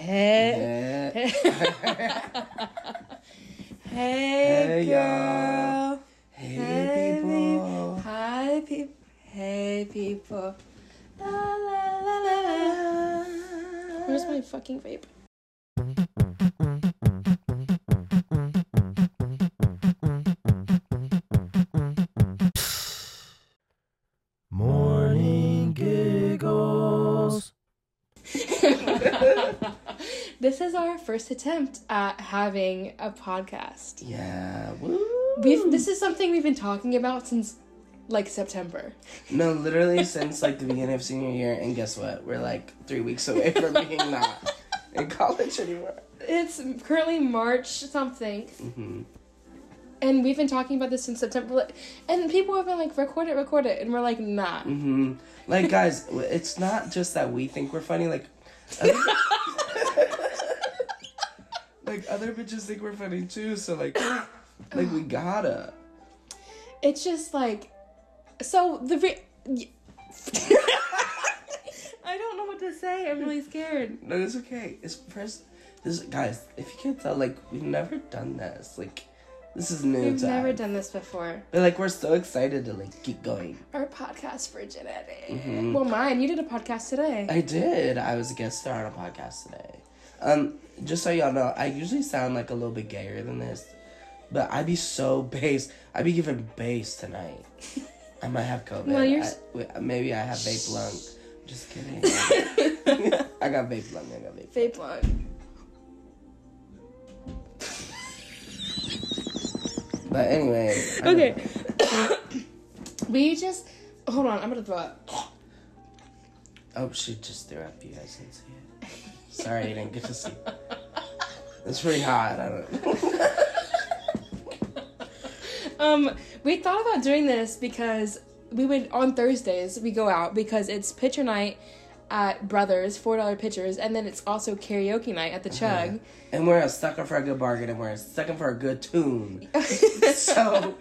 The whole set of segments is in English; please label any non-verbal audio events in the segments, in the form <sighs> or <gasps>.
Hey. Hey, Hey, Hey, girl. y'all. hey, Hey, people. Hi, people. Hey, people. La, la, la, la, la. Where's my fucking vape? First attempt at having a podcast. Yeah. Woo. We've this is something we've been talking about since like September. No, literally since like the beginning of senior year, and guess what? We're like three weeks away from being not in college anymore. It's currently March something, hmm and we've been talking about this since September. And people have been like, "Record it, record it," and we're like, "Nah." hmm Like, guys, it's not just that we think we're funny. Like, <laughs> like other bitches think we're funny too. So like, <coughs> like we gotta. It's just like, so the. Re- <laughs> I don't know what to say. I'm really scared. No, it's okay. It's first. This guys, if you can't tell, like we've never done this. Like, this is new We've to never done this before. But like, we're so excited to like keep going. Our podcast virginity. Mhm. Well, mine. You did a podcast today. I did. I was a guest star on a podcast today. Um, just so y'all know, I usually sound like a little bit gayer than this, but I'd be so <laughs> bass. I'd be giving bass tonight. I might have COVID. Well, you're I- maybe I have vape lung. Just kidding. <laughs> I got vape lung. I got vape. Vape lung. But anyway. Okay. <coughs> we just hold on. I'm gonna throw up. Oh, she just threw up. You guys didn't see it. Sorry, you didn't get to see. It's pretty hot. I don't. <laughs> Um, we thought about doing this because we would on Thursdays we go out because it's pitcher night at Brothers, four dollar pitchers, and then it's also karaoke night at the Chug. And we're a sucker for a good bargain, and we're a sucker for a good tune. <laughs> so,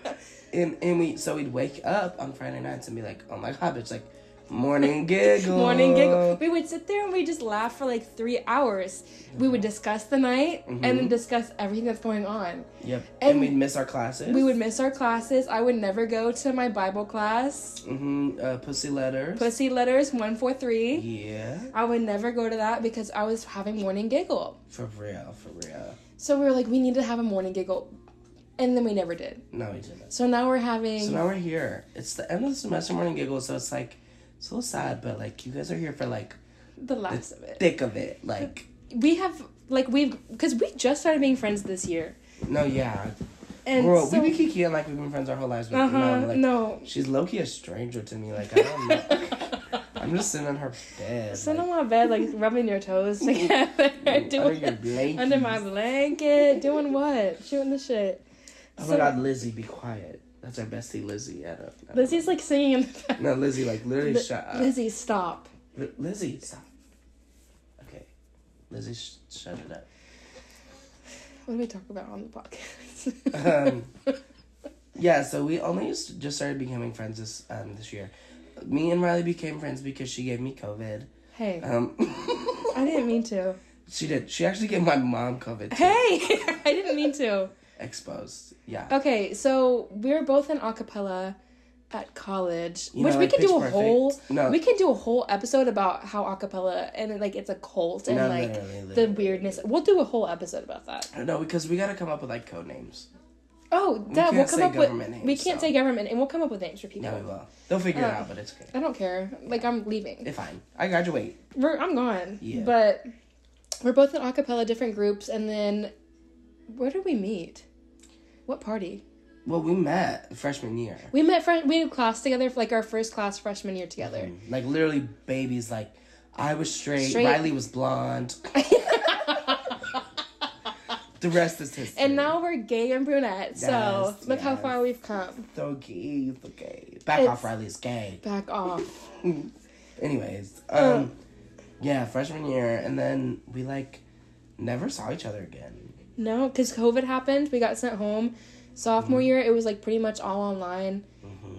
and and we so we'd wake up on Friday nights and be like, oh my god, bitch, like morning <laughs> giggle, Morning giggle. We would sit there and we just laugh for like three hours. We would discuss the night and then discuss everything that's going on. Yep, and, And we'd miss our classes. We would miss our classes. I would never go to my Bible class. mm-hmm, uh, pussy letters. Pussy letters one four three. Yeah, I would never go to that because I was having morning giggle. for real, for real. So we were like, we need to have a morning giggle. And then we never did. No, we didn't. So now we're having. So now we're here. It's the end of the semester morning giggle, so it's like it's a little sad, but like you guys are here for like the the last of it. thick of it. Like We have like we've because we just started being friends this year, no, yeah, and bro, so, we be kikiing like we've been friends our whole lives, but uh huh no, like no. she's low key a stranger to me. Like I don't know. <laughs> I'm just sitting on her bed. Sitting like, on my bed, like rubbing your toes <laughs> together, under <laughs> doing your blanket. under my blanket, doing what? Shooting the shit. Oh So- my god, Lizzie, be quiet. That's our bestie, Lizzie. I don't, I Lizzie's like singing in the back. No, Lizzie, like literally Li- shut up. Lizzie, stop. Li- Lizzie, stop. Okay, Lizzie, sh- shut it up. What do we talk about on the podcast? um, <laughs> yeah, so we only just just started becoming friends this um this year. Me and Riley became friends because she gave me COVID. hey, Um, I didn't mean to. <laughs> she did. She actually gave my mom COVID. too. Hey, <laughs> I didn't mean to. Exposed. Yeah. Okay, so we're both in acapella at college, You which know, we like could do a Perfect. whole No. we can do a whole episode about how acapella and like it's a cult and No, like the weirdness. We'll do a whole episode about that. No, because we gotta come up with like code names. Oh, Dad, can't we'll come up with government names, we can't so- say government and we'll come up with names for people. Yeah, we will. They'll figure it Uh, out, but it's okay. I don't care. Like I'm leaving. It's fine. I graduate. We're I'm gone. Yeah. But we're both in acapella, different groups, and then where did we meet? What party? Well, we met freshman year. We met friend. We had class together for like our first class freshman year together. Like literally babies. Like I was straight. Straight. Riley was blonde. <laughs> the rest is history. And now we're gay and brunette. So Yes, look how far we've come. so gay, so gay. Back It's- off, Riley's gay. Back off. <laughs> Anyways, Uh. um, yeah, freshman year, and then we like never saw each other again. No, because COVID happened. We got sent home. Sophomore year, it was like pretty much all online.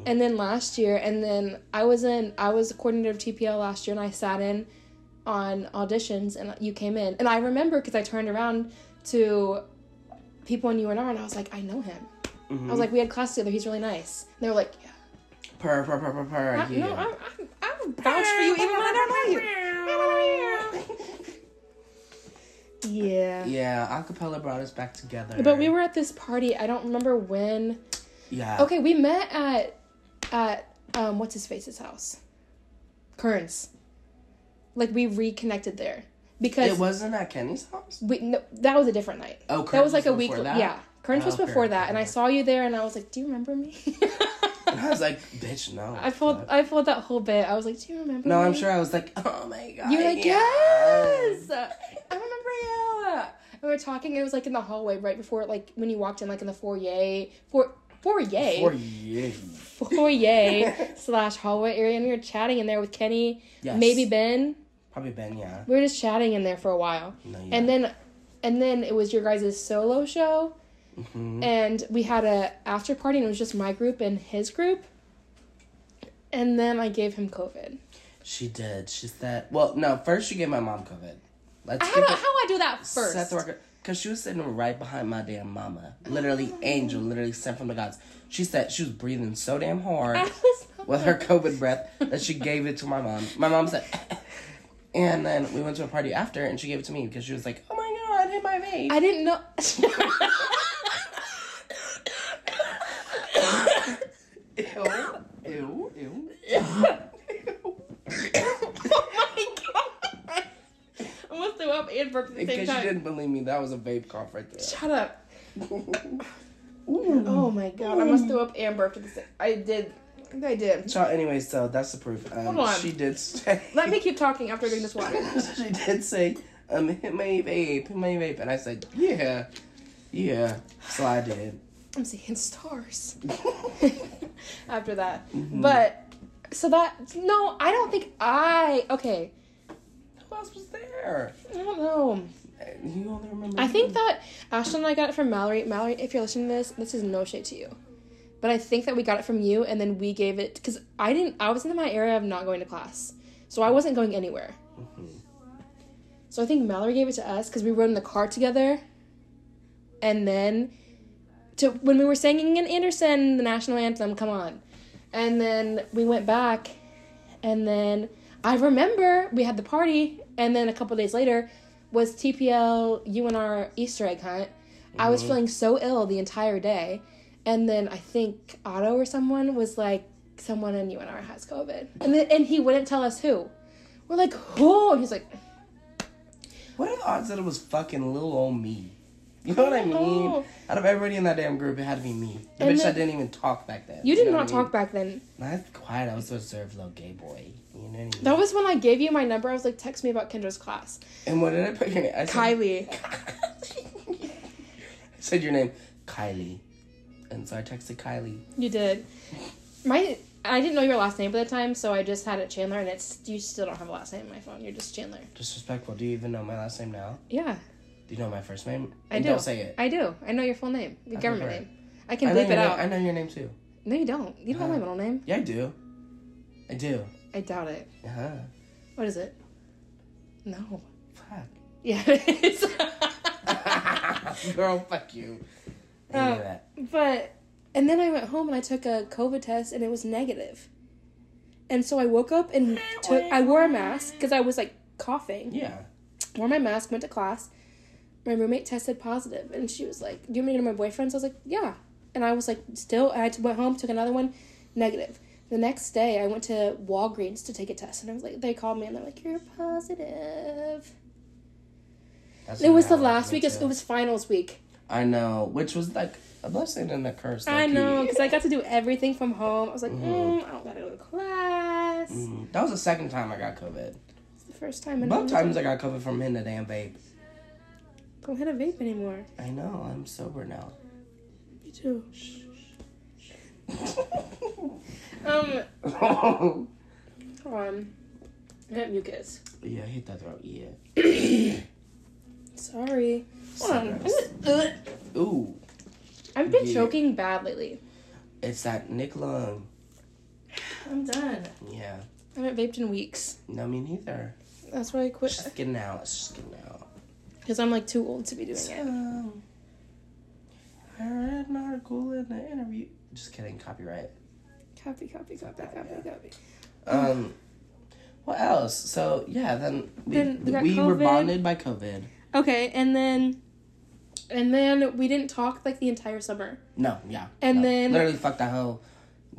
And then last year, and then I was in, I was a coordinator of TPL last year, and I sat in on auditions and you came in. And I remember because I turned around to people in UNR and I was like, I know him. Mhm. I was like, we had class together. He's really nice. And they were like, yeah. purr, purr, purr, purr, purr. I, yeah. No, I'm, I'm, I'm vouch for you even when I don't know you. Yeah. yeah, acapella brought us back together. But we were at this party. I don't remember when. Yeah. Okay, we met at at um what's his face's house, Kearns. Like we reconnected there because It wasn't at Kenny's house? we no, that was a different night. Oh, that was like was a week. that? Yeah, Kearns was Oh, okay, before that, and I saw you there, and I was like, "Do you remember me?" <laughs> And I was like, bitch, no. I fuck. I pulled that whole bit. I was like, "Do you remember?" No, me? I'm sure I was like, oh my god. You're like, yes. yes, I remember you. And we were talking. It was like in the hallway right before, like when you walked in, like in the foyer, for foyer, For yay. foyer <laughs> slash hallway area, and we were chatting in there with Kenny, Yes. maybe Ben. Probably Ben, yeah. We were just chatting in there for a while, No, yeah. and then, and then it was your guys' solo show, Mhm. and we had a after party, and it was just my group and his group. And then I gave him COVID. She did. She said, well, no, first she gave my mom COVID. Let's How do how I do that first? Set the record. Because she was sitting right behind my damn mama. Literally, angel, literally sent from the gods. She said she was breathing so damn hard with her COVID breath that she gave it to my mom. My mom said, <laughs> and then we went to a party after and she gave it to me because she was like, oh my god, hit my vape. I didn't know. <laughs> <laughs> <laughs> Ew, ew, ew. <laughs> oh my god! I must throw up and burp at the In same case you didn't believe me, that was a vape cough right there. Shut up. <laughs> Oh my god! I must throw up and burp at the same. I did. I did. So, anyway, so that's the proof. Um, Hold on. She did say. Let me keep talking after doing this water. she did say, um, hit my vape, hit my vape. And I said, yeah, yeah. So I did. I'm seeing stars <laughs> <laughs> after that. Mm-hmm. But so that no, I don't think I. Okay, Who else was there? I don't know. You only remember I think that Ashton and I got it from Mallory. Mallory, if you're listening to this, this is no shade to you. But I think that we got it from you and then we gave it because I didn't I was in my area of not going to class. So I wasn't going anywhere. Mm-hmm. So I think Mallory gave it to us because we rode in the car together. And then to when we were singing in Anderson the national anthem, come on. And then we went back and then I remember we had the party and then a couple days later was TPL UNR Easter egg hunt. I was mm-hmm. feeling so ill the entire day. And then I think Otto or someone was like, someone in UNR has COVID. And then and he wouldn't tell us who. We're like, who? And he's like, What are the odds that it was fucking little old me? You know what I mean? know. Out of everybody in that damn group, it had to be me. The And bitch that didn't even talk back then. you did know not I mean? talk back then. That's quiet. I was a reserved little gay boy. You know what I mean? That was when I gave you my number. I was like, text me about Kendra's class. And what did I put your name? I said, Kylie. <laughs> I said your name, Kylie. And so I texted Kylie. You did. My I didn't know your last name at the time, so I just had it Chandler, and it's you still don't have a last name in my phone. You're just Chandler. Disrespectful. Do you even know my last name now? Yeah, Do you know my first name? I And do. Don't say it. I do. I know your full name, your Okay, government name. I can I bleep it name- out. I know your name too. No, you don't. You don't know my Uh-huh. middle name. Yeah, I do. I do. I doubt it. Uh-huh. What is it? No. Fuck. <laughs> Yeah, it is. <laughs> Girl, fuck you. I knew that. But and then I went home and I took a COVID test and it was negative. And so I woke up and took I wore a mask because I was like coughing. Yeah. Wore my mask, went to class. My roommate tested positive and she was like, "Do you want me to go to my boyfriend's?" I was like, "Yeah." And I was like, still. and I went home, took another one, negative. The next day, I went to Walgreens to take a test, and I was like, they called me and they're like, "You're positive." That's It was the last week. It was finals week. I know, which was like a blessing and a curse. I know, because I got to do everything from home. I was like, mm, I don't gotta go to class. Mhm. That was the second time I got COVID. It's the first time. in Both times I got COVID from hitting the damn vape. Don't hit a vape anymore. I know, I'm sober now. Me too. <laughs> Um, <laughs> hold on. I got mucus. Yeah, I hit that throat. Yeah. <coughs> Sorry. Hold on. Sorry. <coughs> Ooh, I've been Yeah. choking bad lately. it's that Nick Lung. I'm done. Yeah. I haven't vaped in weeks. No, me neither. That's why I quit. just getting out. Just getting out. Because I'm like too old to be doing So, it. I read an article in the interview. Just kidding. Copyright. Copy, copy, copy, that, copy, yeah. copy. Um, what else? So yeah, then we, Then we we were bonded by COVID. Okay, and then, and then we didn't talk like the entire summer. No, yeah. And no. then- literally fuck that whole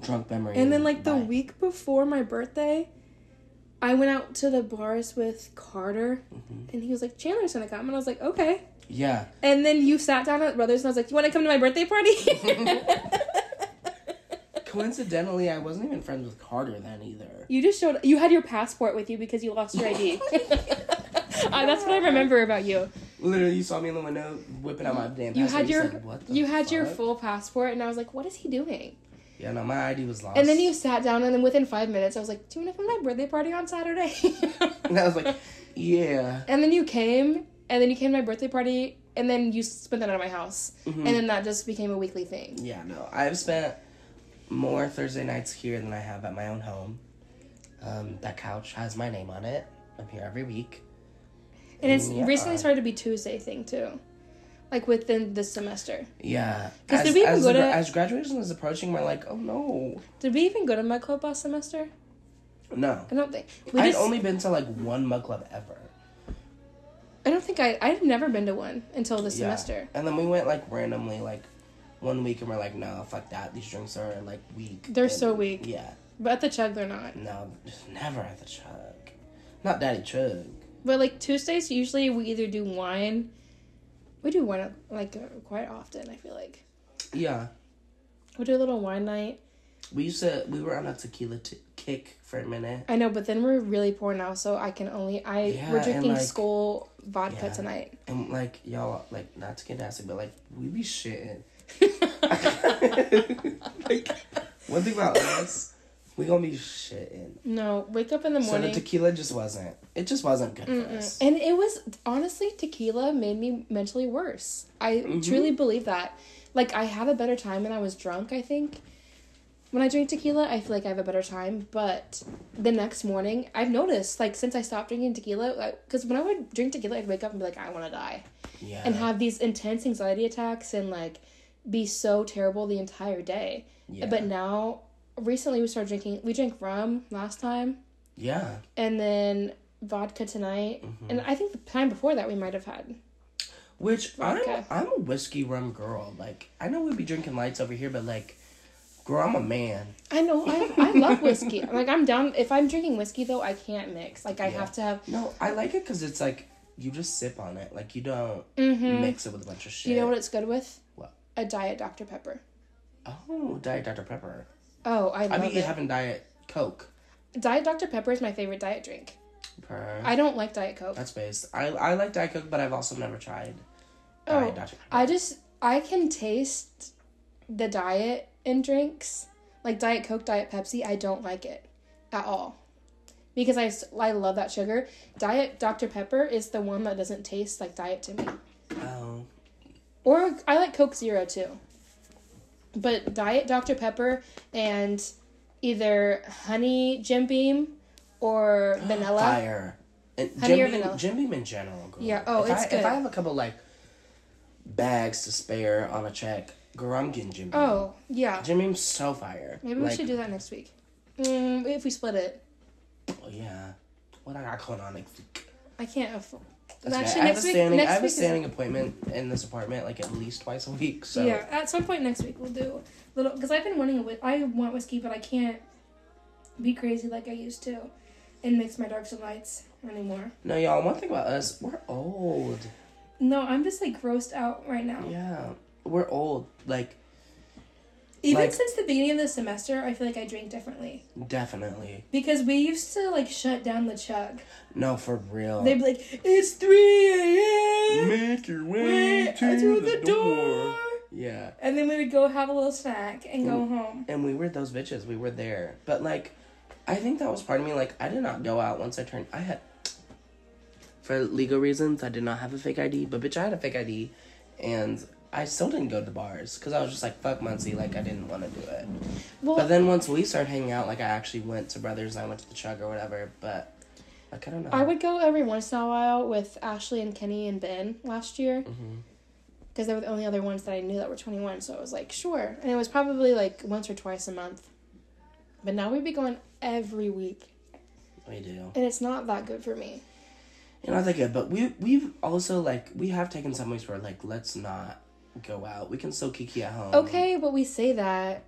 drunk memory. And then like the bye. week before my birthday, I went out to the bars with Carter, Mm-hmm. and he was like, "Chandler's gonna come," and I was like, "Okay." Yeah. And then you sat down at Brothers, and I was like, "You want to come to my birthday party?" <laughs> <laughs> Coincidentally, I wasn't even friends with Carter then either. you just showed. You had your passport with you because you lost your ID. <laughs> Uh, that's what I remember about you. Literally, you saw me in the window whipping out my damn. You had your said, you had your full passport, and I was like, "What is he doing?" Yeah, no, my ID was lost. And then you sat down, and then within five minutes, I was like, "Do you want to come to my birthday party on Saturday?" <laughs> And I was like, yeah. and then you came, and then you came to my birthday party, and then you spent the night at my house, Mhm. and then that just became a weekly thing. Yeah, no. I've spent more Thursday nights here than I have at my own home. Um, that couch has my name on it. I'm here every week. And it's Yeah. recently started to be Tuesday thing too, like within this semester. Yeah. Because did we even as, go to- as graduation is approaching, we're like, oh no. Did we even go to Mug Club last semester? No. I don't think we I'd just. only been to like one mug club ever. I don't think I. I've never been to one until this Yeah. semester. And then we went like randomly, like one week, and we're like, no, fuck that. These drinks are like weak. They're And- so weak. Yeah. But at the Chug, they're not. No, just never at the chug. Not Daddy Chug. But like Tuesdays, usually we either do wine. We do wine like uh, quite often. I feel like Yeah. we do a little wine night. We used to, we were on a tequila t- kick for a minute. I know, but then we're really poor now, so I can only I Yeah, we're drinking like- Skol vodka Yeah. tonight. And like, y'all, like, not to get nasty, but like, we be shitting. <laughs> <laughs> like, one thing about us, we gonna be shitting. no, wake up in the morning. So the tequila just wasn't, it just wasn't good for Mm-mm. us. And it was honestly tequila made me mentally worse. I Mhm. truly believe that. Like I had a better time when I was drunk, I think. When I drink tequila, I feel like I have a better time, but the next morning, I've noticed like since I stopped drinking tequila, cuz when I would drink tequila, I'd wake up and be like I want to die Yeah. and have these intense anxiety attacks and like be so terrible the entire day. yeah. But now recently we started drinking we drank rum last time yeah. and then vodka tonight. Mhm. And I think the time before that we might have had. Which I'm, Vodka. I'm a whiskey rum girl. Like, I know we'd be drinking lights over here, but like, girl, I'm a man. I know I I love whiskey. <laughs> Like I'm down if I'm drinking whiskey though, I can't mix. Like I Yeah. have to have No, I like it because it's like, you just sip on it. Like, you don't mhm. mix it with a bunch of shit. Do you know what it's good with? What? A diet Dr Pepper. Oh, Diet Dr. Pepper. Oh, I love I be it. having Diet Coke. Diet Dr Pepper is my favorite diet drink. Per. I don't like Diet Coke. That's based. I, I like Diet Coke, but I've also never tried Oh, Diet Dr. Pepper. I just I can taste the diet in drinks. Like Diet Coke, Diet Pepsi, I don't like it at all. Because I, I love that sugar. Diet Dr. Pepper is the one that doesn't taste like diet to me. Oh. Or I like Coke Zero too. But Diet Dr. Pepper and either honey Jim Beam or <gasps> vanilla. Fire. And Honey Jim or Beam, vanilla? Jim Beam in general, girl. Yeah, oh, if it's I, good. If I have a couple, like, bags to spare on a check, girl, I'm getting Jim Beam. Oh, yeah. Jim Beam's so fire. Maybe we should do that next week. Mm, if we split it. Oh, yeah. What I got going on next week? I can't afford. That's. Actually, I have next a week. standing. next I have week a is- standing appointment in this apartment, like at least twice a week. So Yeah, at some point next week we'll do little because I've been wanting a whi- I want whiskey, but I can't be crazy like I used to, and mix my darks and lights anymore. no, y'all. One thing about us, we're old. No, I'm just like grossed out right now. Yeah, we're old. Like Even Like- since the beginning of the semester, I feel like I drink differently definitely. because we used to like shut down the chug. No, for real. They'd be like, "It's three a.m. Make your Way way to, the, door. door." Yeah. And then we would go have a little snack and go Mm. home. And we were those bitches. We were there. But like I think that was part of me. Like I did not go out once I turned I had for legal reasons, I did not have a fake ID, but bitch I had a fake ID and I still didn't go to the bars because I was just like fuck Muncie, like I didn't want to do it. Well, But then once we started hanging out, like I actually went to Brothers, and I went to the Chug or whatever. But Like I don't know. I would go every once in a while with Ashley and Kenny and Ben last year mm-hmm. because they were the only other ones that I knew that were 21. So I was like, sure. And it was probably like once or twice a month. But now we'd be going every week. We do. And it's not that good for me. You know, they good, but we we've also like we have taken some weeks where like let's not go out. We can still kiki at home. Okay, but we say that.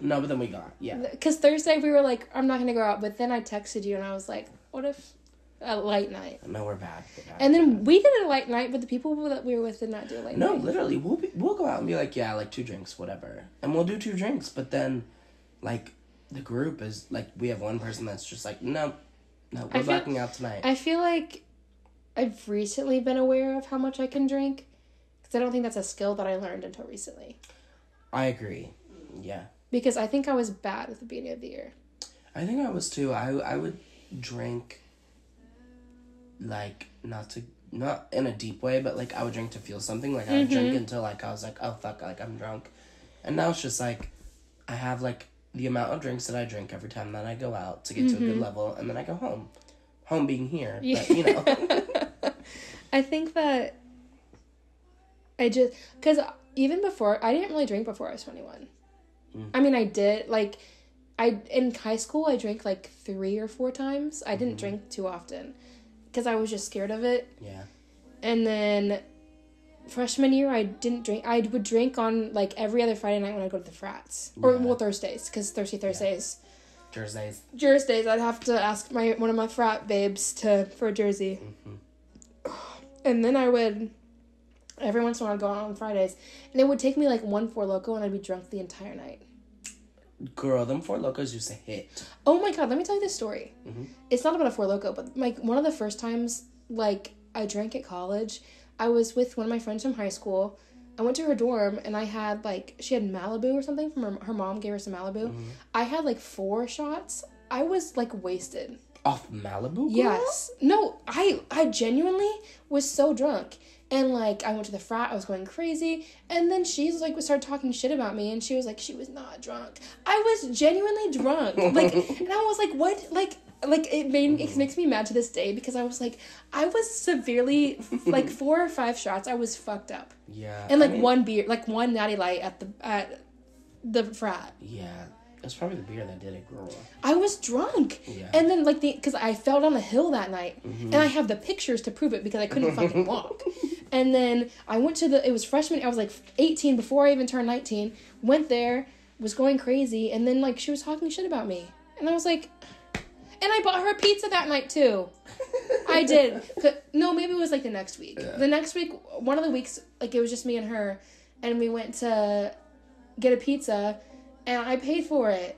No, but then we got yeah. Because Thursday we were like, I'm not going to go out. But then I texted you and I was like, what if a light night? No, we're bad. We're bad. And then we did a light night, but the people that we were with did not do a light no, night. No, literally, we'll be, we'll go out and be like, yeah, like two drinks, whatever, and we'll do two drinks. But then, like, the group is like we have one person that's just like, no, no, we're feel- backing out tonight. I feel like I've recently been aware of how much I can drink. Because I don't think that's a skill that I learned until recently. I agree. Yeah, Because I think I was bad at the beginning of the year. I think I was too. I I would drink. Like not to not in a deep way, but like I would drink to feel something. Like I would drink mm-hmm. until like I was like, oh fuck, like I'm drunk, and now it's just like I have like the amount of drinks that I drink every time that I go out to get to a good mm-hmm. level, and then I go home. Home being here, but you know, <laughs> I think that I just because even before I didn't really drink before I was twenty one. Mm. I mean, I did like I in high school I drank like three or four times. I didn't mm-hmm. drink too often because I was just scared of it. yeah, And then freshman year I didn't drink. I would drink on like every other Friday night when I go to the frats or Yeah. well Thursdays because Thirsty Thursdays. Thursdays. Thursdays I'd have to ask my one of my frat babes to for a jersey. Mm-hmm. And then I would every once in a while I'd go out on Fridays and it would take me like one four loco and I'd be drunk the entire night. Girl, them four locos used to hit. Oh my god, let me tell you this story. Mhm. It's not about a four loco, but like one of the first times like I drank at college, I was with one of my friends from high school. I went to her dorm and I had like she had Malibu or something from her her mom gave her some Malibu. I had like four shots. I was like wasted. Off Malibu? Girl? Yes. No, I I genuinely was so drunk. And like I went to the frat, I was going crazy, and then she's like we started talking shit about me, and she was like she was not drunk. I was genuinely drunk, like, <laughs> and I was like, what, like, like it made it makes me mad to this day because I was like, I was severely like <laughs> four or five shots, I was fucked up, Yeah. and I like mean, one beer, like one natty light at the at the frat. Yeah. It's probably the beer that did it, girl. I was drunk. Yeah. And then like the because I fell down a hill that night, mm-hmm. and I have the pictures to prove it because I couldn't fucking <laughs> walk. And then I went to the it was freshman. I was like eighteen before I even turned nineteen. Went there, was going crazy, and then like she was talking shit about me, and I was like, and I bought her a pizza that night too. I did. <laughs> No, maybe it was like the next week. Yeah. The next week, one of the weeks, like it was just me and her, and we went to get a pizza, and I paid for it.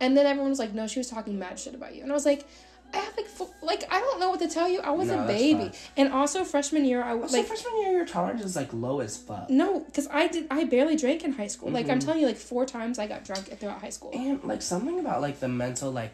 And then everyone was like, "No, she was talking mad shit about you," and I was like, "I have like, like I don't know what to tell you. I was No, a baby." And also freshman year, I was Also, like, freshman year, your tolerance is like low as fuck. no, because I did. I barely drank in high school. Like Mm-hmm. I'm telling you, like four times I got drunk throughout high school. And like something about like the mental like,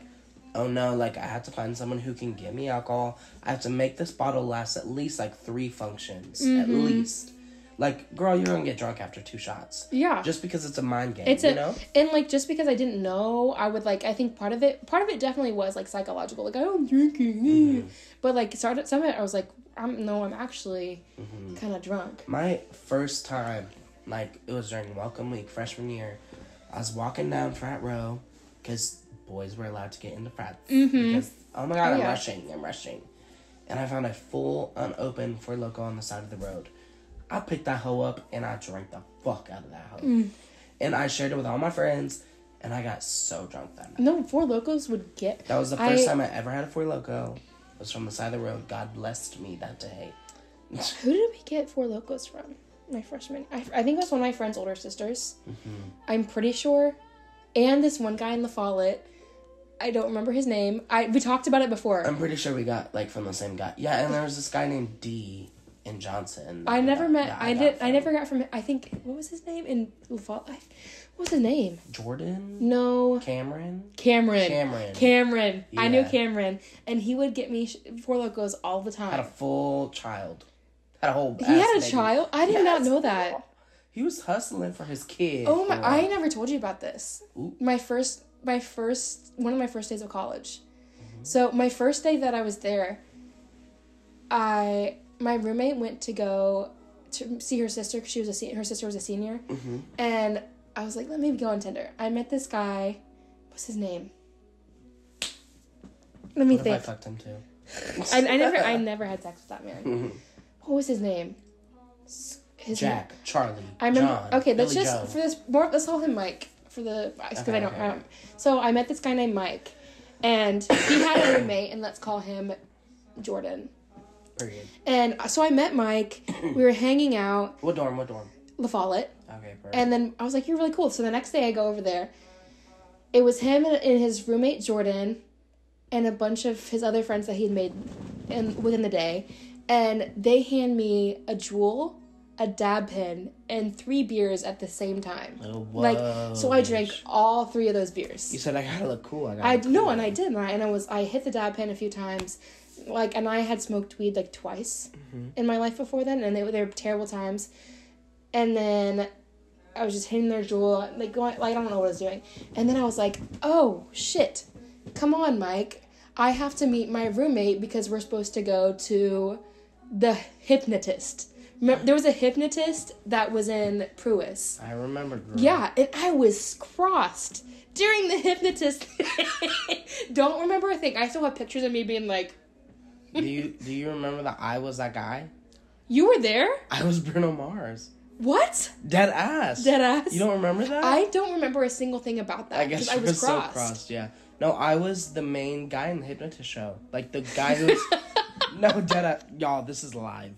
oh no, like I have to find someone who can give me alcohol. I have to make this bottle last at least like three functions at Mm-hmm. least. Like, girl, you're gonna get drunk after two shots. Yeah. Just because it's a mind game, It's you know? and like just because I didn't know, I would like I think part of it part of it definitely was like psychological. Like I'm drinking, Mm-hmm. but like started some of it I was like I'm no I'm actually Mm-hmm. kind of drunk. My first time, like it was during welcome week freshman year, I was walking down frat row, because boys were allowed to get into frats. Because oh my god, Oh, I'm rushing, I'm rushing, and I found a full unopened Four Loco on the side of the road. I picked that hoe up and I drank the fuck out of that hoe, Mm. and I shared it with all my friends, and I got so drunk that night. No, four locos would get. That was the first I- time I ever had a Four Loco. It was from the side of the road. God blessed me that day. <laughs> Who did we get four locos from? My freshman. I, I think it was one of my friend's older sisters. Mm-hmm. I'm pretty sure. And this one guy in the Follett. I don't remember his name. I we talked about it before. I'm pretty sure we got like from the same guy. Yeah, and there was this guy named D in Johnson. I never got- met. I got did. I never got from. I think what was his name in. I, what was his name? Jordan, No, Cameron, Cameron. Cameron. Cameron. I knew Cameron, and he would get me four locos all the time. had a full child. Had a whole. He had a baby. child. I did not know that. He was hustling for his kid. Oh my! I never told you about this. Ooh. My first, my first, one of my first days of college. Mm-hmm. So my first day that I was there, I my roommate went to go to see her sister because she was a se- her sister was a senior, Mm-hmm. and I was like, let me go on Tinder. I met this guy. What's his name? Let me What if I think. fucked him too? I, I never I <laughs> never had sex with that man. What was his name? S- His name- Jack, Charlie, I remember. John, okay, let's Billy just Joe. for this more. Let's call him Mike for the because Okay, I don't. okay. I don't. So I met this guy named Mike, and he had a roommate, and let's call him Jordan. Period. And so I met Mike. <clears throat> We were hanging out, What dorm? What dorm? La Follette, Okay, perfect. and then I was like, "You're really cool." So the next day I go over there. It was him and, and his roommate Jordan, and a bunch of his other friends that he'd made, in within the day, and they hand me a JUUL, a dab pen, and three beers at the same time. Oh, Like so, I drank all three of those beers. You said I gotta look cool. I gotta I look no, cool. and I did, and I, and I was I hit the dab pen a few times, like, and I had smoked weed like twice Mm-hmm. in my life before then, and they were they were terrible times, and then I was just hitting their JUUL, like going like I don't know what I was doing, and then I was like, oh shit, come on, Mike, I have to meet my roommate because we're supposed to go to the hypnotist. Remember, there was a hypnotist that was in Pruis. I remember. Girl. Yeah, and I was crossed during the hypnotist. <laughs> Don't remember a thing. I still have pictures of me being like, Do you do you remember that I was that guy? "You were there? I was Bruno Mars. What? Dead ass. Dead ass." You don't remember that? I don't remember a single thing about that I guess I was were crossed. so crossed. Yeah. No, I was the main guy in the hypnotist show. Like the <laughs> guy who's no dead ass. Y'all, this is live.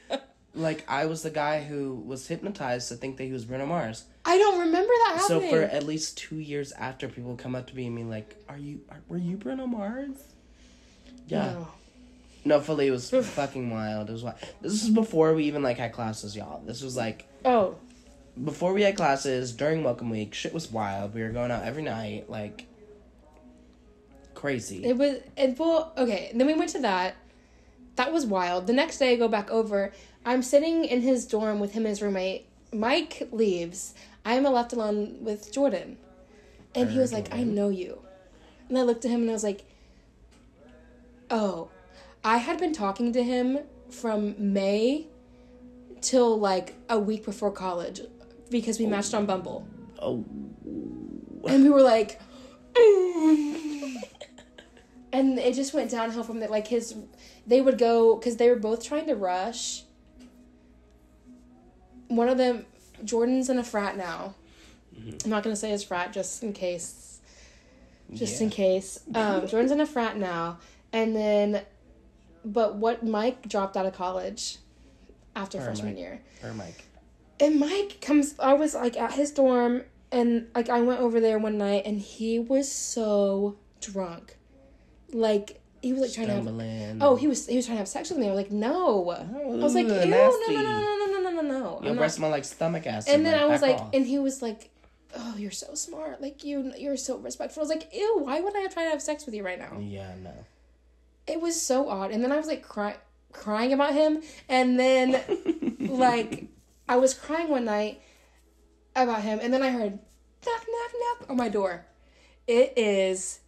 <laughs> like I was the guy who was hypnotized to think that he was Bruno Mars. I don't remember that So for at least two years after, people come up to me and be like, "Are you? Are, were you Bruno Mars?" Yeah. No. No, it was <laughs> fucking wild. It was wild. This was before we even like had classes, y'all. This was like Oh, before we had classes during Welcome Week. Shit was wild. We were going out every night, like crazy. it was. It well, okay. Then we went to that. That was wild. The next day, I go back over. I'm sitting in his dorm with him and his roommate. Mike leaves. I'm left alone with Jordan, and he was like, "I know you," and I looked at him and I was like, "Oh, I had been talking to him from May till like a week before college because we matched on Bumble." oh, and we were like <laughs> and it just went downhill from that like his they would go because they were both trying to rush. One of them jordan's in a frat now. I'm not going to say his frat just in case. Just in case. Um, <laughs> jordan's in a frat now. And then but what mike dropped out of college after freshman Mike. year or Mike. and Mike comes, I was like at his dorm, and like I went over there one night, and he was so drunk, like he was like trying to have. Oh, he was he was trying to have sex with me. I was like, no. I was like, Ooh, ew, no, no, no, no, no, no, no, no, no. Your I'm breath smell like stomach acid. And then I was like, off. and he was like, oh, you're so smart. Like you, you're so respectful. I was like, ew. Why would I try to have sex with you right now? yeah, no. It was so odd. And then I was like crying, crying about him, and then <laughs> like I was crying one night about him, and then I heard knock knock knock on my door. It is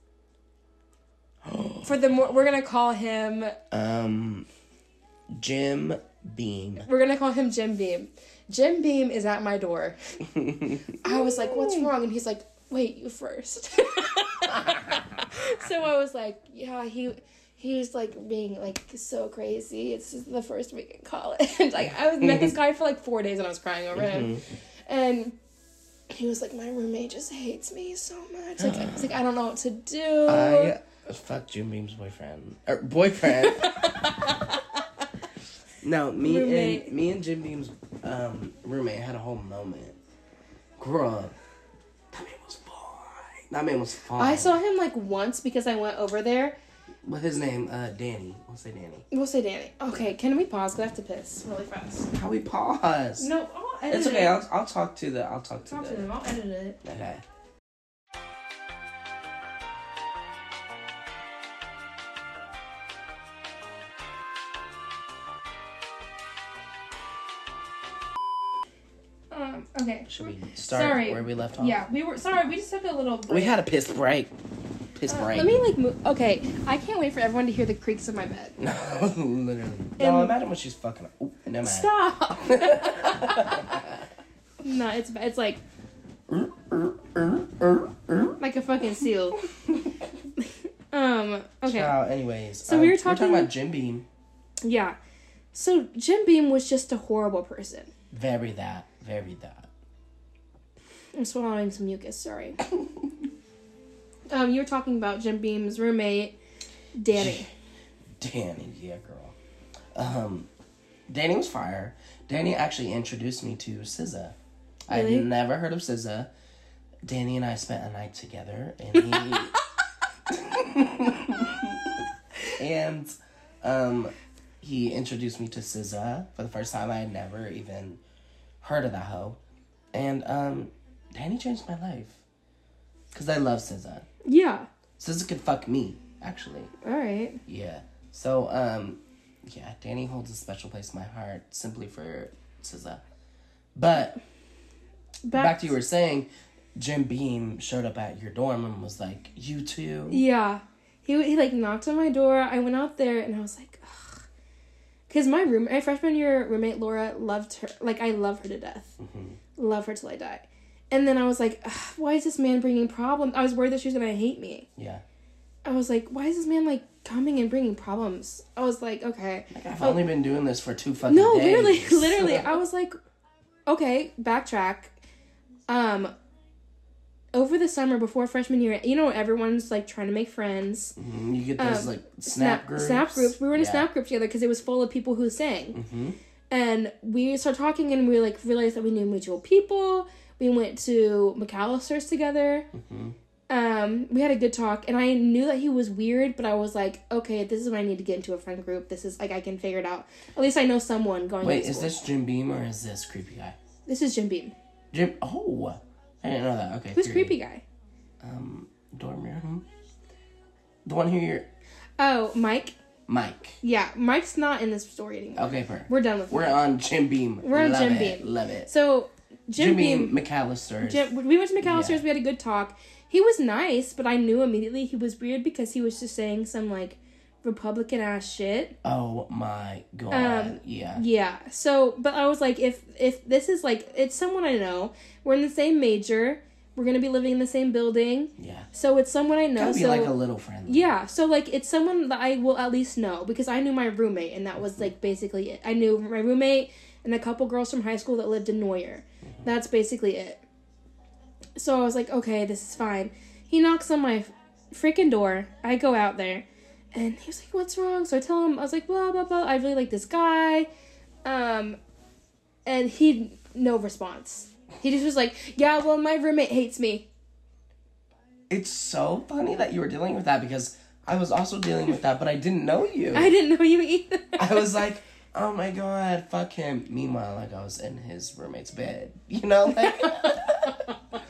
<gasps> for the more we're gonna call him um, Jim Beam. we're gonna call him Jim Beam. Jim Beam is at my door. I was like, "What's <laughs> wrong?" And he's like, "Wait, you first. <laughs> so I was like, "Yeah, he." He's like being like so crazy. It's just the first week in college. <laughs> like I was met this guy for like four days and I was crying over him, and he was like, "My roommate just hates me so much." Like I was like, "I don't know what to do." I fucked Jim Beam's boyfriend. Er, boyfriend. <laughs> no, me Roommate. and me and Jim Beam's um, roommate had a whole moment. Girl, that man was fine. That man was fine. I saw him like once because I went over there. What's his name? Uh, Danny. We'll say Danny. We'll say Danny. Okay, can we pause? Cause I have to piss really fast. How we pause? No, I'll edit it's okay. I'll, I'll talk to the. I'll talk to Talk to them. I'll edit it. Okay. Um. Okay. Should we start Sorry. where we left off? Yeah, we were sorry. We just took a little. Break. We had a piss break. His brain. let me like move. Okay, I can't wait for everyone to hear the creaks of my bed. <laughs> No, literally. No, imagine when she's fucking. Ooh, never mind. Stop. <laughs> <laughs> no, it's it's like like a fucking seal. um. Okay. Ciao, anyways, So we were We're talking- talking about Jim Beam. Yeah. So Jim Beam was just a horrible person. Very that. Very that. I'm swallowing some mucus. Sorry. Um, you were talking about Jim Beam's roommate, Danny. <laughs> Danny, yeah, girl. Um, Danny was fire. Danny actually introduced me to SZA. Really? I'd never heard of SZA. Danny and I spent a night together, and he <laughs> and um, he introduced me to SZA for the first time. I had never even heard of that hoe, and um, Danny changed my life because I love SZA. Yeah. SZA could fuck me, actually. All right. Yeah. So, um, yeah, Danny holds a special place in my heart simply for SZA. But Back, back to you were saying, Jim Beam showed up at your dorm and was like, "You too." Yeah. He, he like knocked on my door. I went out there and I was like, ugh. Because my room, my freshman year roommate Laura loved her. Like, I love her to death. Love her till I die. And then I was like, why is this man bringing problems? I was worried that she was going to hate me. Yeah. I was like, why is this man like coming and bringing problems? I was like, okay. Like I've only been doing this for two fucking No, days. <laughs> literally, literally. <laughs> I was like, okay, backtrack. Um, over the summer before freshman year, you know, everyone's like trying to make friends. Mhm, You get those Um, like snap, groups. Snap groups. We were in a snap group together because it was full of people who sang. Mhm. And we started talking and we like realized that we knew mutual people. We went to McAlister's together. Mhm. Um, we had a good talk and I knew that he was weird, but I was like, okay, this is when I need to get into a friend group. This is like I can figure it out. At least I know someone going. Wait, is this Jim Beam or is this creepy guy? This is Jim Beam. Jim. Oh, I didn't know that. Okay. Who's creepy guy? Um, Dormir. Hmm? The one who you're Oh, Mike. Mike. Yeah, Mike's not in this story anymore. Okay, per. We're done with We're Mike. on Jim Beam. We're on Love Jim it. Beam. Love it. So Jim, Jim Beam. Beam McAlister's. Jim, we went to McAlister's. Yeah. We had a good talk. He was nice, but I knew immediately he was weird because he was just saying some like Republican ass shit. Oh my god. Um, yeah. Yeah. So, but I was like, if if this is like it's someone I know, we're in the same major, we're gonna be living in the same building, Yeah. so it's someone I know. Gotta be so like a little friend. yeah, so like it's someone that I will at least know because I knew my roommate and that was like basically it. I knew my roommate and a couple girls from high school that lived in Noyer. That's basically it. So I was like, okay, this is fine. He knocks on my freaking door. I go out there and he was like, what's wrong? So I tell him, I was like, blah, blah, blah. I really like this guy. Um, and he, no response. He just was like, yeah, well, my roommate hates me. It's so funny that you were dealing with that because I was also dealing with that, but I didn't know you. I didn't know you either. I was like, oh my god, fuck him. Meanwhile, like I was in his roommate's bed. <laughs> You know, like <laughs>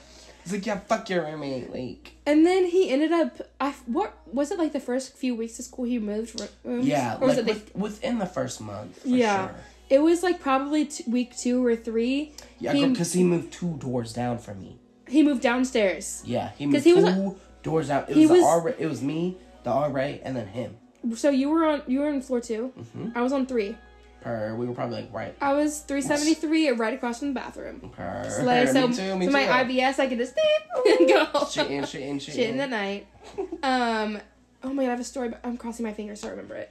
It's like, yeah, fuck your roommate, like And then he ended up. I what was it like the first few weeks of school he moved rooms? Yeah, or was like it with, within the first month. For Yeah. Sure. It was like probably t- week two or three. Yeah, because he moved two doors down from me. He moved downstairs. Yeah, he moved he was two doors down. It he was, the was- R. It was me, the R right, and then him. So you were on you were on floor 2 Mm-hmm. I was on three. Per, we were probably like right. I was three seventy three, right across from the bathroom. Per, So, like, so, me too, me so too. my IBS, I could just and go Shit in, shit in, shit, shit in the night. <laughs> Um, oh my god, I have a story. But I'm crossing my fingers so I remember it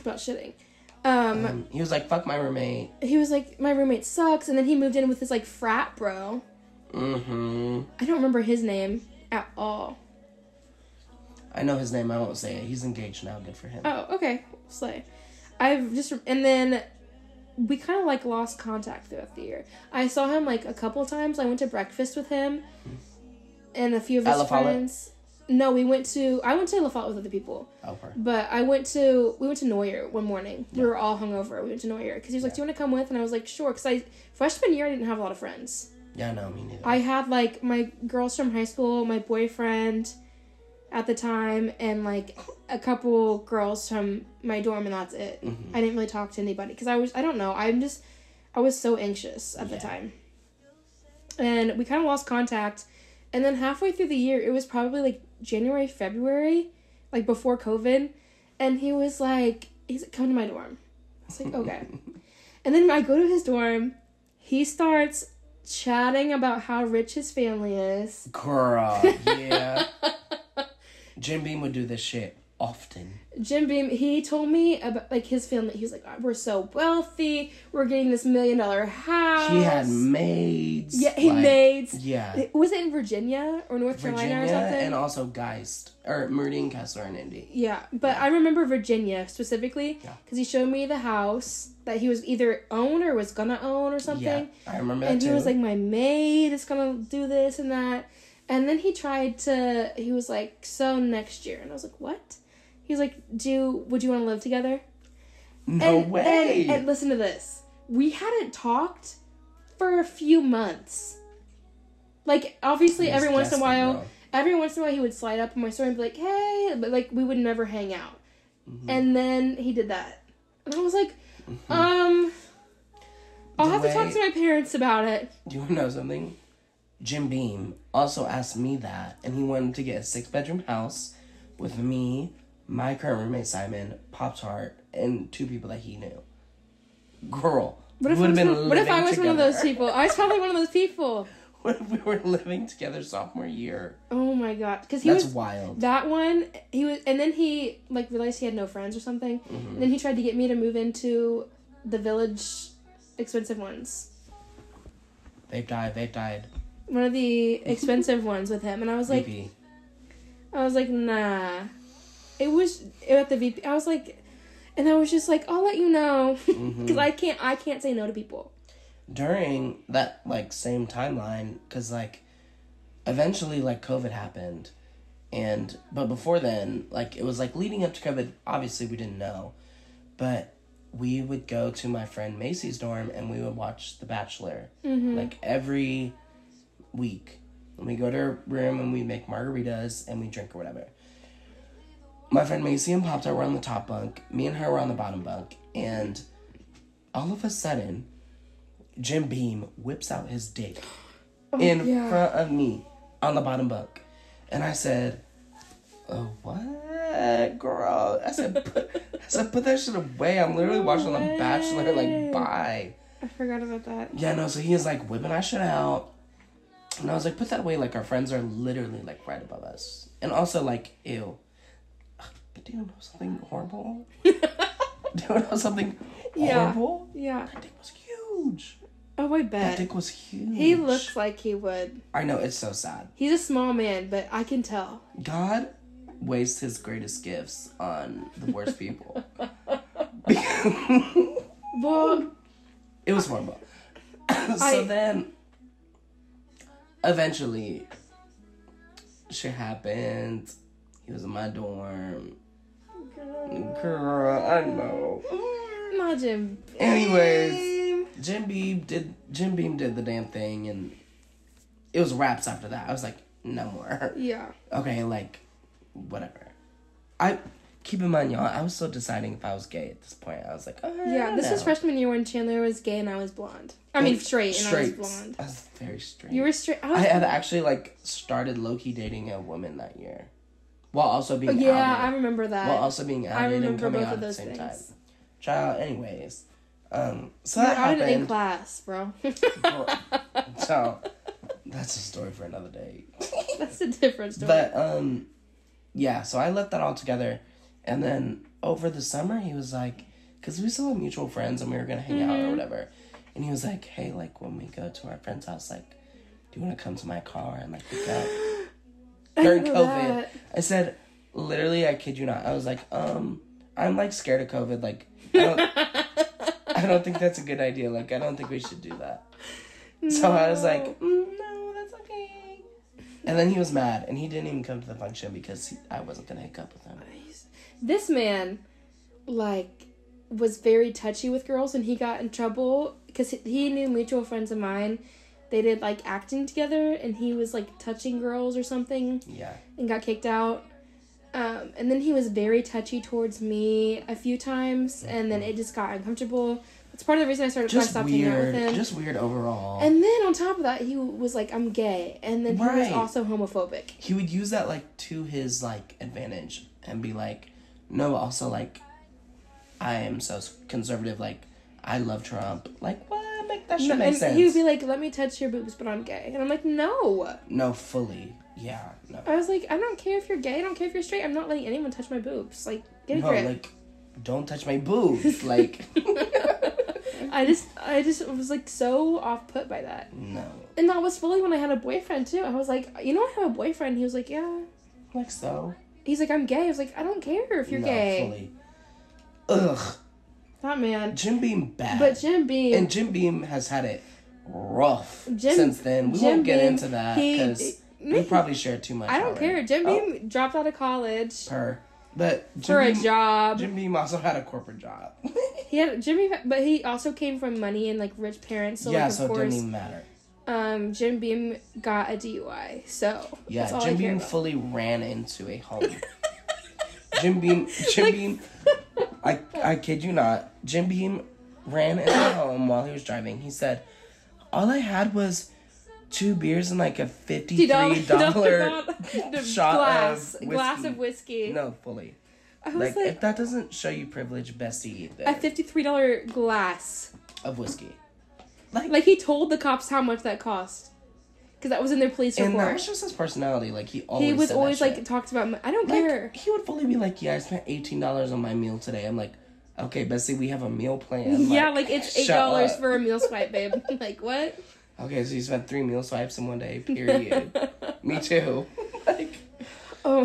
about shitting. Um, Um, he was like, "Fuck my roommate." he was like, my roommate sucks, and then he moved in with this like frat bro. Mm-hmm. I don't remember his name at all. I know his name. I won't say it. He's engaged now. Good for him. Oh, okay, slay. I've just and then we kind of like lost contact throughout the year. I saw him like a couple times. I went to breakfast with him and a few of his friends. No, we went to. I went to La Follette with other people, Oh, per. but I went to. We went to Noyer one morning. We were all hungover. We went to Noyer because he was like, "Do you want to come with?" And I was like, "Sure." Because I freshman year I didn't have a lot of friends. Yeah, no, me neither. I had like my girls from high school, my boyfriend at the time, and like a couple girls from my dorm, and that's it. Mm-hmm. I didn't really talk to anybody because I was I don't know I'm just I was so anxious at the time, and we kind of lost contact. And then halfway through the year, it was probably like January, February, like before COVID. And he was like, he's like, come to my dorm. I was like, <laughs> okay. and then I go to his dorm. He starts chatting about how rich his family is. Girl, yeah. <laughs> Jim Beam would do this shit often. Jim Beam, he told me about like his family. He was like, oh, "We're so wealthy. We're getting this million dollar house." He had maids. yeah, he like- maids. Yeah. Was it in Virginia or North Carolina or something? and also Geist. Or Meridian, Kessler, and Indy. yeah, but I remember Virginia specifically Yeah. because he showed me the house that he was either own or was gonna own or something. Yeah, I remember and too. he was like, "My maid is gonna do this and that," and then he tried to. He was like, "So next year," and I was like, "What?" He was like, "Do would you want to live together?" no and, way. And, and listen to this. We hadn't talked for a few months. Like obviously, every once in a while, bro. every once in a while, he would slide up on my story and be like, "Hey," but like we would never hang out. Mm-hmm. And then he did that, and I was like, "Um, I'll The have to talk to my parents about it." Do you want to know something? Jim Beam also asked me that, and he wanted to get a six bedroom house with me, my current roommate Simon, Pop Tart, and two people that he knew. Girl, What if, I was, one, what if I was one of those people? I was probably one of those people. <laughs> What if we were living together sophomore year? Oh my god, because he That's was wild. that one. He was, and then he like realized he had no friends or something. Mm-hmm. And then he tried to get me to move into the village, expensive ones. They've died. They've died. One of the expensive ones with him, and I was like, VP. I was like, nah. It was at the VP. I was like, and I was just like, I'll let you know, because Mm-hmm. <laughs> I can't, I can't say no to people. during that like same timeline because like eventually like covid happened and but before then like it was like leading up to covid obviously we didn't know but we would go to my friend macy's dorm and we would watch the bachelor like every week and we go to her room and we make margaritas and we drink or whatever my friend macy and pop were on the top bunk me and her were on the bottom bunk and all of a sudden Jim Beam whips out his dick oh, in Oh, yeah. front of me on the bottom bunk. And I said, oh, what, girl? I said, put, <laughs> I said, put that shit away. I'm literally watching The Bachelor. Like, bye. I forgot about that. Yeah, no, so he is like whipping our shit out. And I was like, put that away. Like, our friends are literally like right above us. And also, like, ew. But do you know something <laughs> horrible? <laughs> do you know something Yeah. horrible? Yeah. That dick was huge. Oh, I bet. That dick was huge. He looks like he would. I know it's so sad. He's a small man, but I can tell. God wastes his greatest gifts on the worst <laughs> people. Well, it was horrible. <coughs> so I- then, eventually, shit happened. He was in my dorm. Girl, I know. not Jim. Anyways, Jim Beam did Jim Beam did the damn thing, and it was wraps after that. I was like, no more. Yeah. okay, like, whatever. I keep in mind, y'all. I was still deciding if I was gay at this point. I was like, oh, Yeah, this was freshman year when Chandler was gay and I was blonde. I mean, straight and Straight. I was blonde. I was very straight. You were straight. I I had actually like started low key dating a woman that year, while also being yeah, I remember that. while also being I outed and remember coming both out of at the same things. time. Child, anyways, um, so You that outed in class, bro. <laughs> So that's a story for another day. <laughs> That's a different story. But um, yeah. So I left that all together, and then over the summer he was like, because we still had mutual friends and we were gonna hang out Mm-hmm. or whatever, and he was like, hey, like when we go to our friend's house, like, do you want to come to my car and like pick up? During COVID, that. I said, literally, I kid you not, I was like, um, I'm like scared of COVID, like. I don't, <laughs> I don't think that's a good idea. Like, I don't think we should do that. So I was like, mm, no, that's okay. And then he was mad, and he didn't even come to the function because he, I wasn't gonna hook up with him. this man, like, was very touchy with girls, and he got in trouble because he knew mutual friends of mine. They did like acting together, and he was like touching girls or something, Yeah, and got kicked out. Um, and then he was very touchy towards me a few times, and then it just got uncomfortable. It's part of the reason I started. I Just stopped hanging out with weird. him. Just weird overall. and then on top of that, he was like, "I'm gay," and then he was also homophobic. he would use that like to his like advantage and be like, no, also like, I am so conservative. Like, I love Trump. Like, what? Make that should No, make and sense. he would be like, "Let me touch your boobs, but I'm gay," and I'm like, "No." no, fully. Yeah. No. I was like, "I don't care if you're gay. I don't care if you're straight. I'm not letting anyone touch my boobs. Like, get a No, grip." like, don't touch my boobs. <laughs> like, I just, I just was like so off put by that. no. And that was fully when I had a boyfriend too. I was like, you know, I have a boyfriend. He was like, yeah. Like so. He's like, I'm gay. I was like, I don't care if you're no, gay. Fully. Ugh. That man. Jim Beam bad. But Jim Beam. and Jim Beam has had it rough Jim- since then. We Jim won't get Beam, into that because we probably shared too much. I don't already. care. Jim Oh, Beam dropped out of college Per. But Jim for a Beam, job. Jim Beam also had a corporate job. <laughs> He had Jimmy, but he also came from money and like rich parents. So yeah, like, of so it didn't even matter. um, Jim Beam got a DUI. So Yeah, Jim Beam about. fully ran into a home. <laughs> Jim Beam, Jim Like- Beam, I I kid you not. Jim Beam ran into home while he was driving. He said, "All I had was two beers and like a fifty-three <laughs> dollar shot glass, of glass whiskey. of whiskey. no fully." I was Like, like, if that doesn't show you privilege, Bessie, then a fifty-three dollar glass. of whiskey. Like, Like he told the cops how much that cost, because that was in their police and that was just his personality. Like he always He was always like talked about. I don't Like, care. he would fully be like, "Yeah, I spent eighteen dollars on my meal today." I'm like, "Okay, Bessie, we have a meal plan." <laughs> yeah, like it's eight dollars for a meal <laughs> swipe, babe. <laughs> like what? Okay, so you spent three meal swipes in one day. Period. Me too. like, Oh,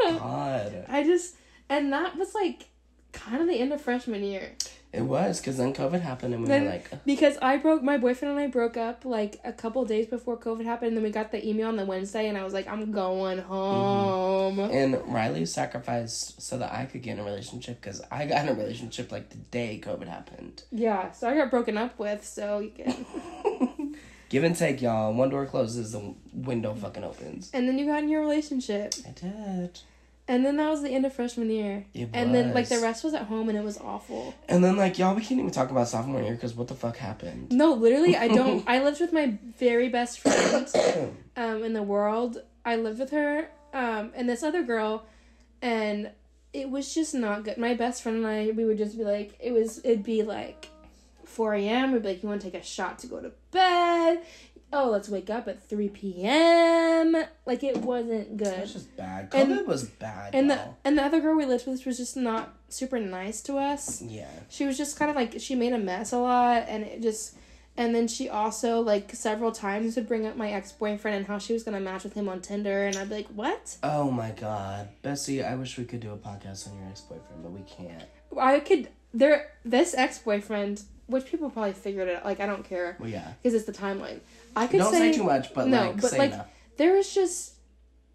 God, I just and that was like kind of the end of freshman year. It was because then COVID happened, and we Then were like, because I broke my boyfriend and I broke up like a couple days before COVID happened, and then we got the email on the Wednesday, and I was like, I'm going home. Mm-hmm. and Riley sacrificed so that I could get in a relationship because I got in a relationship like the day COVID happened. Yeah, so I got broken up with. So you can, <laughs> Give and take, y'all. One door closes, the window fucking opens. and then you got in your relationship, I did. And then that was the end of freshman year. It And then like the rest was at home, and it was awful. And then like y'all, we can't even talk about sophomore year because what the fuck happened? No, literally, I don't. <laughs> I lived with my very best friend <coughs> um, in the world. I lived with her um, and this other girl, and it was just not good. My best friend and I, we would just be like, it was, it'd be like 4 a.m. We'd be like, you want to take a shot to go to bed? Oh, let's wake up at 3 p.m. Like it wasn't good. It was just bad. And- was bad. And the and the other girl we lived with was just not super nice to us. yeah. She was just kind of like she made a mess a lot, and it just. And then she also like several times would bring up my ex boyfriend and how she was gonna match with him on Tinder, and I'd be like, "What? Oh my god, Bessie, I wish we could do a podcast on your ex boyfriend, but we can't. I could." There, this ex boyfriend, which people probably figured it. out. Like I don't care Well, yeah. because it's the timeline. I could Don't say, too much, but no, like but, say like, enough. there was just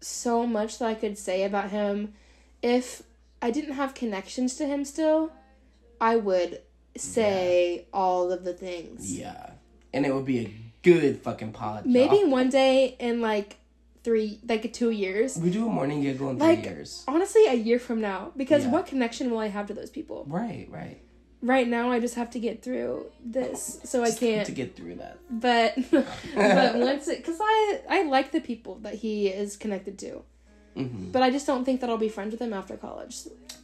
so much that I could say about him. If I didn't have connections to him still, I would say all of the things. Yeah, and it would be a good fucking pod. Maybe y'all. one day in like three, like two years. we do a morning giggle in three years. Honestly, a year from now, because Yeah. what connection will I have to those people? Right, right. Right now, I just have to get through this, so I can't. to get through that. But <laughs> but once it, because I I like the people that he is connected to, hmm but I just don't think that I'll be friends with him after college.